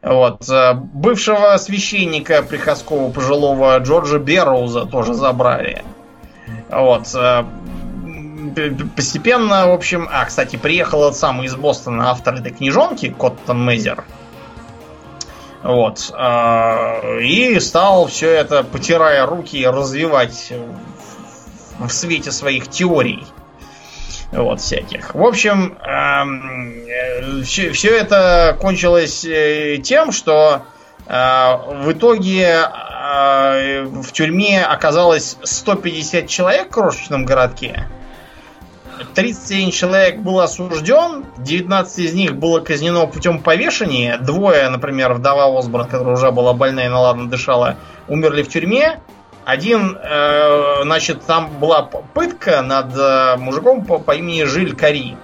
Вот. Бывшего священника приходского пожилого Джорджа Берроуза тоже забрали. Вот. Э, постепенно, в общем... А, кстати, приехал этот самый из Бостона автор этой книжонки, Коттон Мейзер. Вот. Э, и стал все это, потирая руки, развивать в свете своих теорий. Вот, всяких. В общем, все, эм, все это кончилось э, тем, что в итоге а, в тюрьме оказалось 150 человек в крошечном городке. 37 человек был осужден, 19 из них было казнено путем повешения. Двое, например, вдова Осборн, которая уже была больная и наладно дышала, умерли в тюрьме. Один, э, значит, там была пытка над э, мужиком по, по имени Жиль Кари.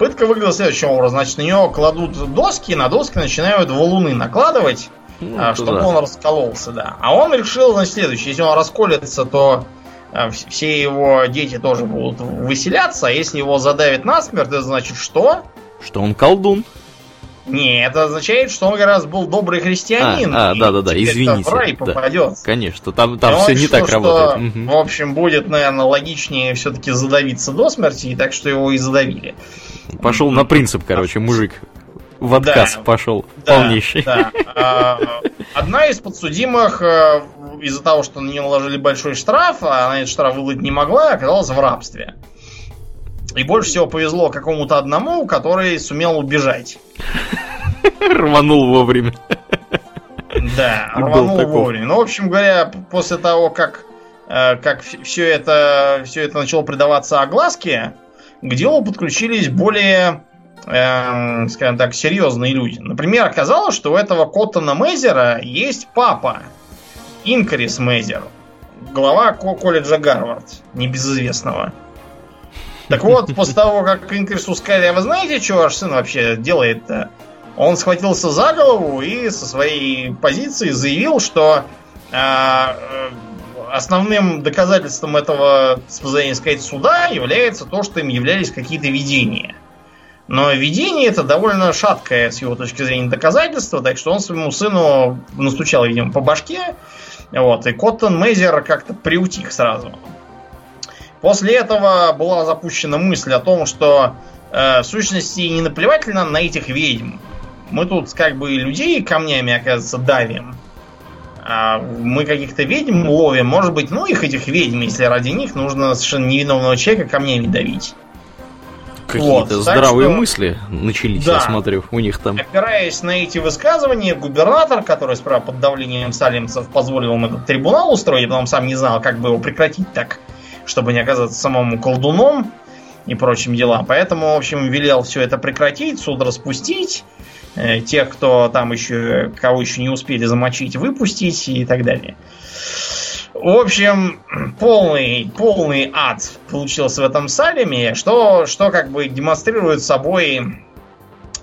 Пытка выглядела следующим образом. Значит, на нее кладут доски, на доски начинают валуны накладывать. Ну, а, чтобы да. он раскололся, да. А он решил, значит, следующее. Если он расколется, то а, все его дети тоже будут выселяться, а если его задавит насмерть, это значит что? Что он колдун. Не, это означает, что он как раз был добрый христианин. А, а да, да, да, извините. В рай да, попадет. Конечно, там, там все не так что, работает. В общем, будет, наверное, логичнее все-таки задавиться до смерти, и так что его и задавили. Пошел на принцип, короче, мужик в отказ да, пошел да, полнейший. Да. А, одна из подсудимых э, из-за того, что на нее наложили большой штраф, а она этот штраф выдать не могла, оказалась в рабстве. И больше всего повезло какому-то одному, который сумел убежать. Рванул вовремя. Да, рванул вовремя. Ну, в общем говоря, после того, как, э, как все это, все это начало придаваться огласке, к делу подключились более эм, скажем так, серьезные люди. Например, оказалось, что у этого Коттона Мейзера есть папа, Инкарис Мейзер, глава колледжа Гарвард, небезызвестного. Так вот, после того, как Инкрису сказали, а вы знаете, что ваш сын вообще делает-то? Он схватился за голову и со своей позиции заявил, что а, э, основным доказательством этого, с позволения сказать, суда является то, что им являлись какие-то видения. Но видение это довольно шаткое с его точки зрения доказательство, так что он своему сыну настучал, видимо, по башке. Вот, и Коттон Мейзер как-то приутих сразу. После этого была запущена мысль о том, что э, в сущности не нам на этих ведьм. Мы тут как бы людей камнями, оказывается, давим. А мы каких-то ведьм ловим. Может быть, ну их этих ведьм, если ради них нужно совершенно невиновного человека камнями давить. Какие-то вот, здравые что... мысли начались, да. я смотрю, у них там. Опираясь на эти высказывания, губернатор, который справа под давлением салимцев позволил им этот трибунал устроить, потом сам не знал, как бы его прекратить так, чтобы не оказаться самому колдуном и прочим делам. Поэтому, в общем, велел все это прекратить, суд распустить, тех, кто там еще, кого еще не успели замочить, выпустить и так далее. В общем, полный, полный ад получился в этом Салеме, что, что как бы демонстрирует собой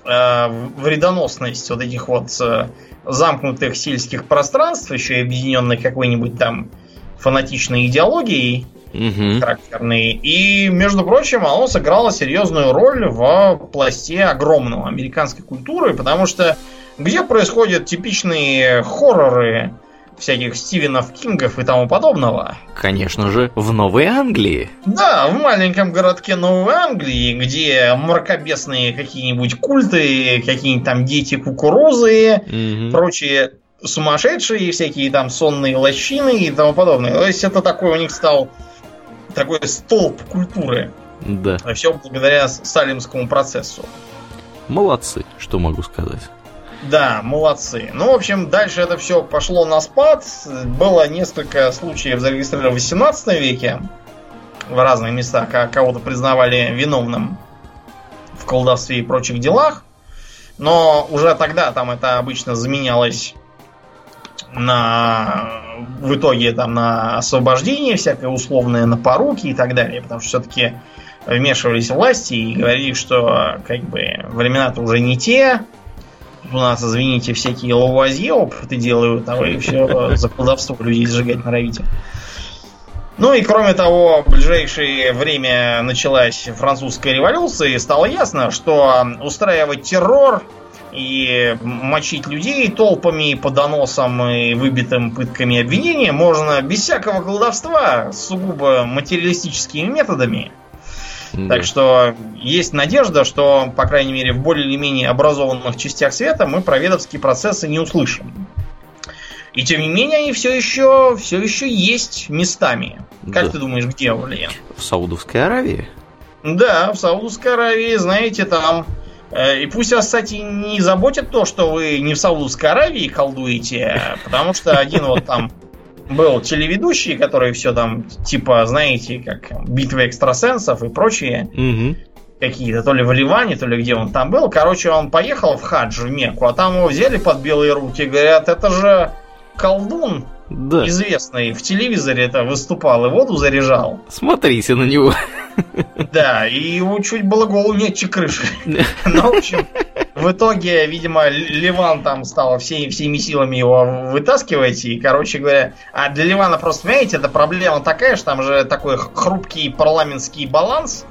э, вредоносность вот этих вот э, замкнутых сельских пространств, еще и объединенных какой-нибудь там фанатичной идеологией угу. характерной. И, между прочим, оно сыграло серьезную роль в пласте огромного американской культуры, потому что где происходят типичные хорроры, всяких Стивенов Кингов и тому подобного. Конечно же, в Новой Англии. Да, в маленьком городке Новой Англии, где мракобесные какие-нибудь культы, какие-нибудь там дети кукурузы, угу. прочие сумасшедшие, всякие там сонные лощины и тому подобное. То есть это такой у них стал такой столб культуры. Да. А все благодаря салимскому процессу. Молодцы, что могу сказать. Да, молодцы. Ну, в общем, дальше это все пошло на спад. Было несколько случаев зарегистрировано в 18 веке в разных местах, как кого-то признавали виновным в колдовстве и прочих делах. Но уже тогда там это обычно заменялось на в итоге там на освобождение всякое условное, на поруки и так далее. Потому что все-таки вмешивались власти и говорили, что как бы времена-то уже не те, у нас, извините, всякие лавуазье опыты делают, а вы все за колдовство людей сжигать норовите. Ну и кроме того, в ближайшее время началась французская революция, и стало ясно, что устраивать террор и мочить людей толпами по доносам и выбитым пытками обвинения можно без всякого колдовства, сугубо материалистическими методами. Да. Так что есть надежда, что, по крайней мере, в более или менее образованных частях света мы про ведовские процессы не услышим. И тем не менее, они все еще, все еще есть местами. Как да. ты думаешь, где, Валерьян? В Саудовской Аравии? Да, в Саудовской Аравии, знаете, там... Э, и пусть вас, кстати, не заботит то, что вы не в Саудовской Аравии колдуете, потому что один вот там был телеведущий, который все там, типа, знаете, как битвы экстрасенсов и прочие. Угу. Какие-то, то ли в Ливане, то ли где он там был. Короче, он поехал в хадж в Мекку, а там его взяли под белые руки. Говорят, это же колдун да. известный. В телевизоре это выступал и воду заряжал. Смотрите на него. Да, и его чуть было голову не крыши. Ну, в общем, в итоге, видимо, Ливан там стал всей, всеми силами его вытаскивать. И, короче говоря, а для Ливана просто, понимаете, это проблема такая, что там же такой хрупкий парламентский баланс.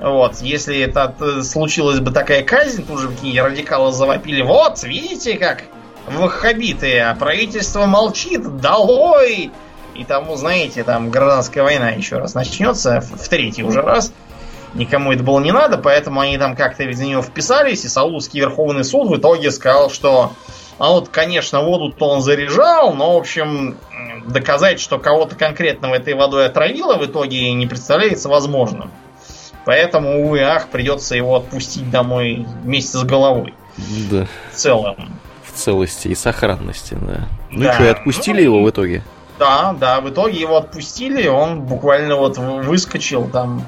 Вот, если это э, случилась бы такая казнь, тут же какие радикалы завопили. Вот, видите, как ваххабиты, а правительство молчит, долой! И тому, знаете, там гражданская война еще раз начнется, в третий уже раз никому это было не надо, поэтому они там как-то из нее вписались, и Саудовский Верховный суд в итоге сказал, что а вот, конечно, воду-то он заряжал, но, в общем, доказать, что кого-то конкретного этой водой отравило, в итоге не представляется возможным. Поэтому, увы, ах, придется его отпустить домой вместе с головой. Да. В целом. Целости и сохранности, да. Ну да. что, и отпустили ну, его в итоге? Да, да, в итоге его отпустили, он буквально вот выскочил там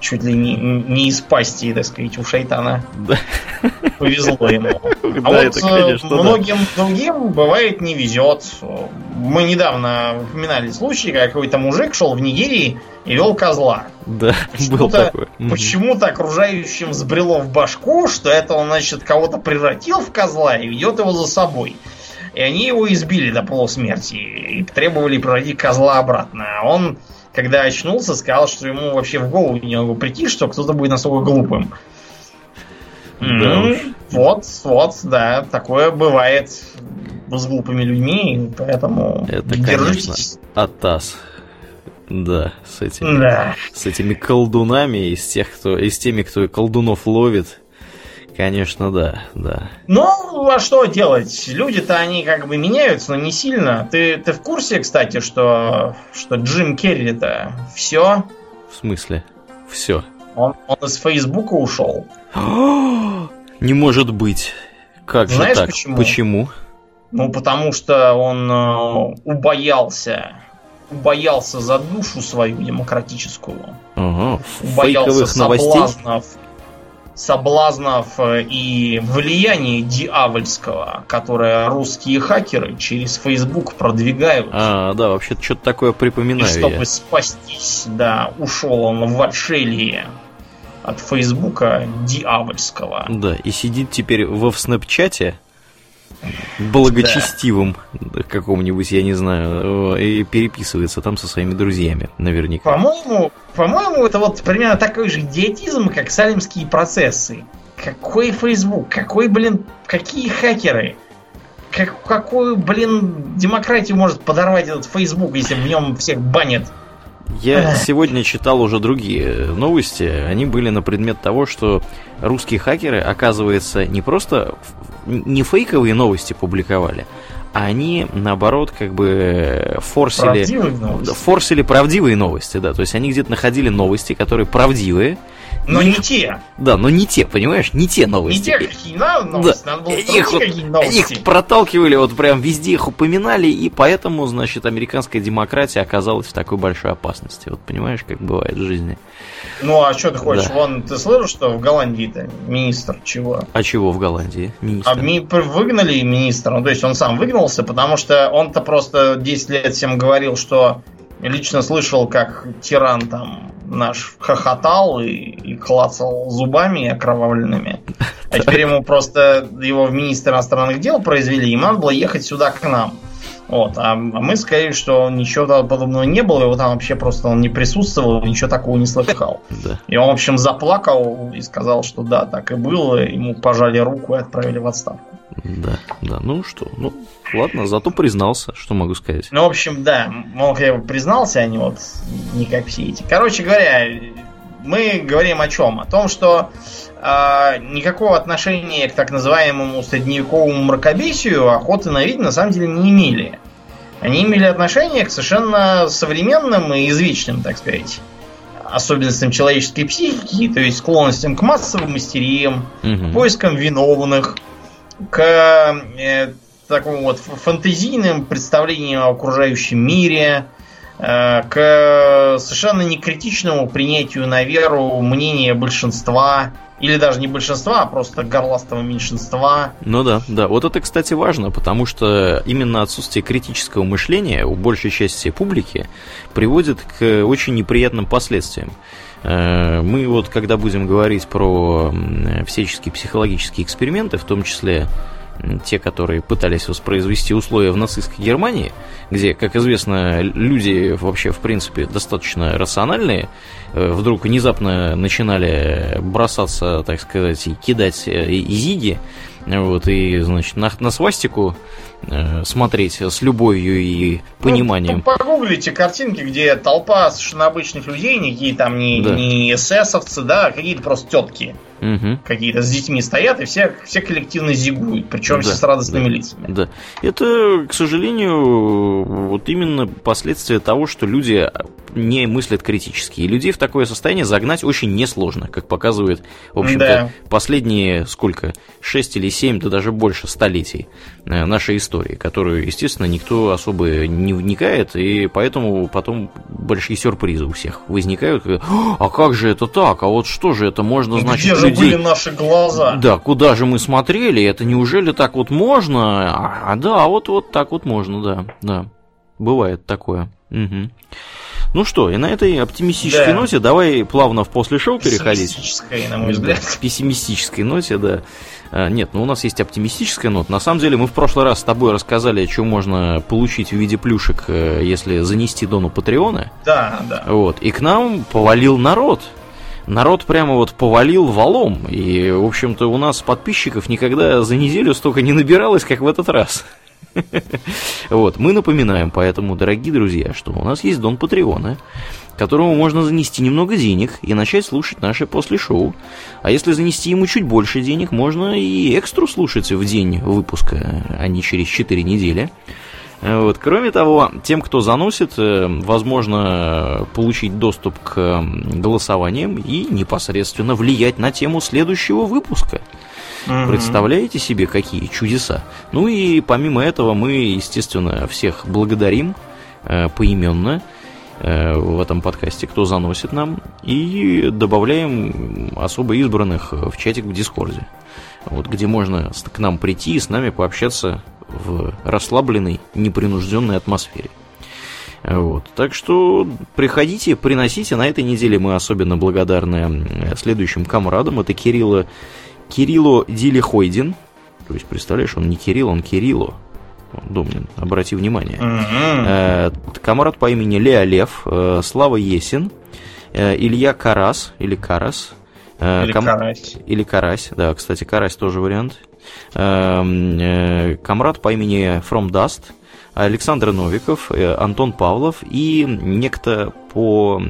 чуть ли не, не из пасти, так сказать, у шайтана. Да. Повезло ему. А да, вот это, э, конечно, многим да. другим бывает не везет. Мы недавно упоминали случай, как какой-то мужик шел в Нигерии и вел козла. Да, почему-то, был такой. Почему-то окружающим взбрело в башку, что это он, значит, кого-то превратил в козла и ведет его за собой. И они его избили до полусмерти и требовали превратить козла обратно. А он, когда очнулся, сказал, что ему вообще в голову не могло прийти, что кто-то будет настолько глупым. Да mm-hmm. Вот, вот, да, такое бывает с глупыми людьми, поэтому Это, держитесь. конечно, Атас. Да, с этими, да. с этими колдунами, из тех, кто, из теми, кто колдунов ловит, конечно, да, да. Ну, а что делать? Люди-то они как бы меняются, но не сильно. Ты, ты в курсе, кстати, что, что Джим Керри-то все? В смысле? Все. Он, он из Фейсбука ушел. Не может быть. Как Знаешь же так? Почему? почему? Ну, потому что он э, убоялся убоялся за душу свою демократическую. Угу. Убоялся соблазнов, соблазнов э, и влияния дьявольского, которое русские хакеры через Facebook продвигают. А, да, вообще что-то такое припоминаю. И чтобы я. спастись, да, ушел он в отшелье от Фейсбука дьявольского. Да, и сидит теперь во в Снэпчате благочестивым да. какому-нибудь, я не знаю, и переписывается там со своими друзьями, наверняка. По-моему, по-моему, это вот примерно такой же идиотизм, как салимские процессы. Какой Facebook? Какой, блин, какие хакеры? Как, какую, блин, демократию может подорвать этот Facebook, если в нем всех банят? Я сегодня читал уже другие новости. Они были на предмет того, что русские хакеры, оказывается, не просто не фейковые новости публиковали, а они, наоборот, как бы форсили, форсили правдивые новости, да. То есть они где-то находили новости, которые правдивые, но не те. Да, но не те, понимаешь? Не те новости. Не те, какие надо новости, да. надо было их, какие новости. Их проталкивали, вот прям везде их упоминали, и поэтому, значит, американская демократия оказалась в такой большой опасности. Вот понимаешь, как бывает в жизни. Ну, а что ты хочешь? Да. Вон, ты слышал, что в Голландии-то министр чего? А чего в Голландии? Министр? А ми- выгнали министра, ну, то есть он сам выгнался, потому что он-то просто 10 лет всем говорил, что лично слышал, как тиран там наш хохотал и, и клацал зубами окровавленными. А теперь ему просто его в министр иностранных дел произвели, ему надо было ехать сюда к нам. Вот, а, а мы сказали, что ничего подобного не было, его там вообще просто он не присутствовал, ничего такого не слыхал. Да. И он, в общем, заплакал и сказал, что да, так и было, ему пожали руку и отправили в отставку. Да, да, ну что, ну ладно, зато признался, что могу сказать. Ну, в общем, да, мог я признался, а не вот не как все эти. Короче говоря, мы говорим о чем? О том, что э, никакого отношения к так называемому средневековому мракобесию охоты на ведьм на самом деле не имели. Они имели отношение к совершенно современным и извечным, так сказать, особенностям человеческой психики, то есть склонностям к массовым истериям, угу. поискам виновных, к э, такому вот фантазийным представлениям о окружающем мире, э, к совершенно некритичному принятию на веру мнения большинства, или даже не большинства, а просто горластого меньшинства. Ну да, да. Вот это, кстати, важно, потому что именно отсутствие критического мышления у большей части публики приводит к очень неприятным последствиям. Э, мы вот, когда будем говорить про всяческие психологические эксперименты, в том числе те, которые пытались воспроизвести условия в нацистской Германии, где, как известно, люди вообще, в принципе, достаточно рациональные, э, вдруг внезапно начинали бросаться, так сказать, и кидать э, изиги, вот, и, значит, на, на свастику э, смотреть с любовью и пониманием. Ну, погуглите картинки, где толпа совершенно обычных людей, никакие там не, да. не эсэсовцы, да, а какие-то просто тетки угу. какие-то с детьми стоят, и все, все коллективно зигуют, причем да, с радостными да, лицами. Да. Это, к сожалению, вот именно последствия того, что люди не мыслят критически. И людей в такое состояние загнать очень несложно, как показывает, в общем-то, да. последние сколько? 6 или 7, да даже больше столетий э, нашей истории, которую, естественно, никто особо не вникает, и поэтому потом большие сюрпризы у всех возникают. А как же это так? А вот что же это можно, ну, значит, Где людей... были наши глаза? Да, куда же мы смотрели? Это неужели так вот можно? А, а да, вот, вот так вот можно, да, да. Бывает такое. Угу. Ну что, и на этой оптимистической Да. ноте давай плавно в после шоу переходить. Пессимистической, на мой взгляд. Да, пессимистической ноте, да. А, Нет, ну у нас есть оптимистическая нота. На самом деле мы в прошлый раз с тобой рассказали, что можно получить в виде плюшек, э, если занести дону Патреона. Да, да. Вот. И к нам повалил народ. Народ прямо вот повалил валом. И, в общем-то, у нас подписчиков никогда за неделю столько не набиралось, как в этот раз. Вот, мы напоминаем, поэтому, дорогие друзья, что у нас есть Дон Патреона, которому можно занести немного денег и начать слушать наше после шоу. А если занести ему чуть больше денег, можно и экстру слушать в день выпуска, а не через 4 недели. Вот. Кроме того, тем, кто заносит, э, возможно получить доступ к голосованиям и непосредственно влиять на тему следующего выпуска. Мгм. Представляете себе, какие чудеса? Ну и помимо этого мы, естественно, всех благодарим э, поименно э, в этом подкасте, кто заносит нам, и добавляем особо избранных в чатик в Дискорде, вот, где можно к нам прийти и с нами пообщаться в расслабленной, непринужденной атмосфере. Вот. Так что приходите, приносите. На этой неделе мы особенно благодарны следующим комрадам. Это Кирилла, Кирилло Дилихойдин. То есть, представляешь, он не Кирилл, он Кирилло. Домнин, обрати внимание. Э, Комрад по имени Лео Лев, э, Слава Есин, э, Илья Карас, или Карас. Или ком- карась. или Карась, да, кстати, Карась тоже вариант. Комрад по имени From Dust, Александр Новиков, Антон Павлов и некто по,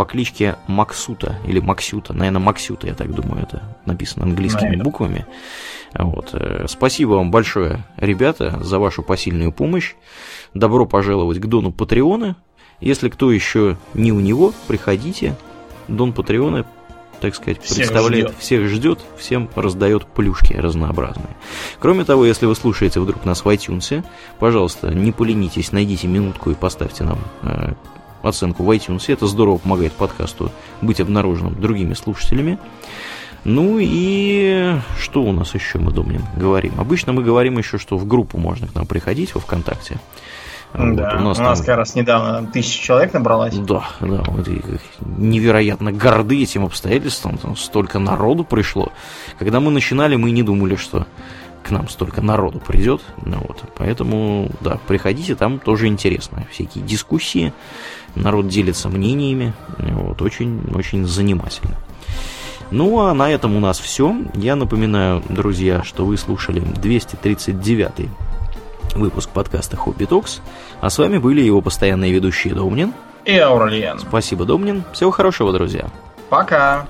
по кличке Максута, или Максюта, наверное, Максюта, я так думаю, это написано английскими Наверно. буквами. Вот. э, Спасибо вам большое, ребята, за вашу посильную помощь. Добро пожаловать к Дону Патреона. Если кто еще не у него, приходите. Дон Патреона, так сказать, Всех представляет, ждет. всех ждет, всем раздает плюшки разнообразные. Кроме того, если вы слушаете вдруг нас в iTunes, пожалуйста, не поленитесь, найдите минутку и поставьте нам э, оценку в iTunes. Это здорово помогает подкасту быть обнаруженным другими слушателями. Ну и что у нас еще мы, Домнин, говорим? Обычно мы говорим еще, что в группу можно к нам приходить во ВКонтакте. Вот, Да, у нас у нас там- как раз недавно тысяча человек набралось. да, да, вот и невероятно горды этим обстоятельством, там столько народу пришло. Когда мы начинали, мы не думали, что к нам столько народу придет. Ну, вот, поэтому, да, приходите, там тоже интересно. Всякие дискуссии, народ делится мнениями, вот, очень, очень занимательно. Ну, а на этом у нас все. Я напоминаю, друзья, что вы слушали 239 выпуск подкаста Хобби Токс. А с вами были его постоянные ведущие Домнин. И Ауралиен. Спасибо, Домнин. Всего хорошего, друзья. Пока.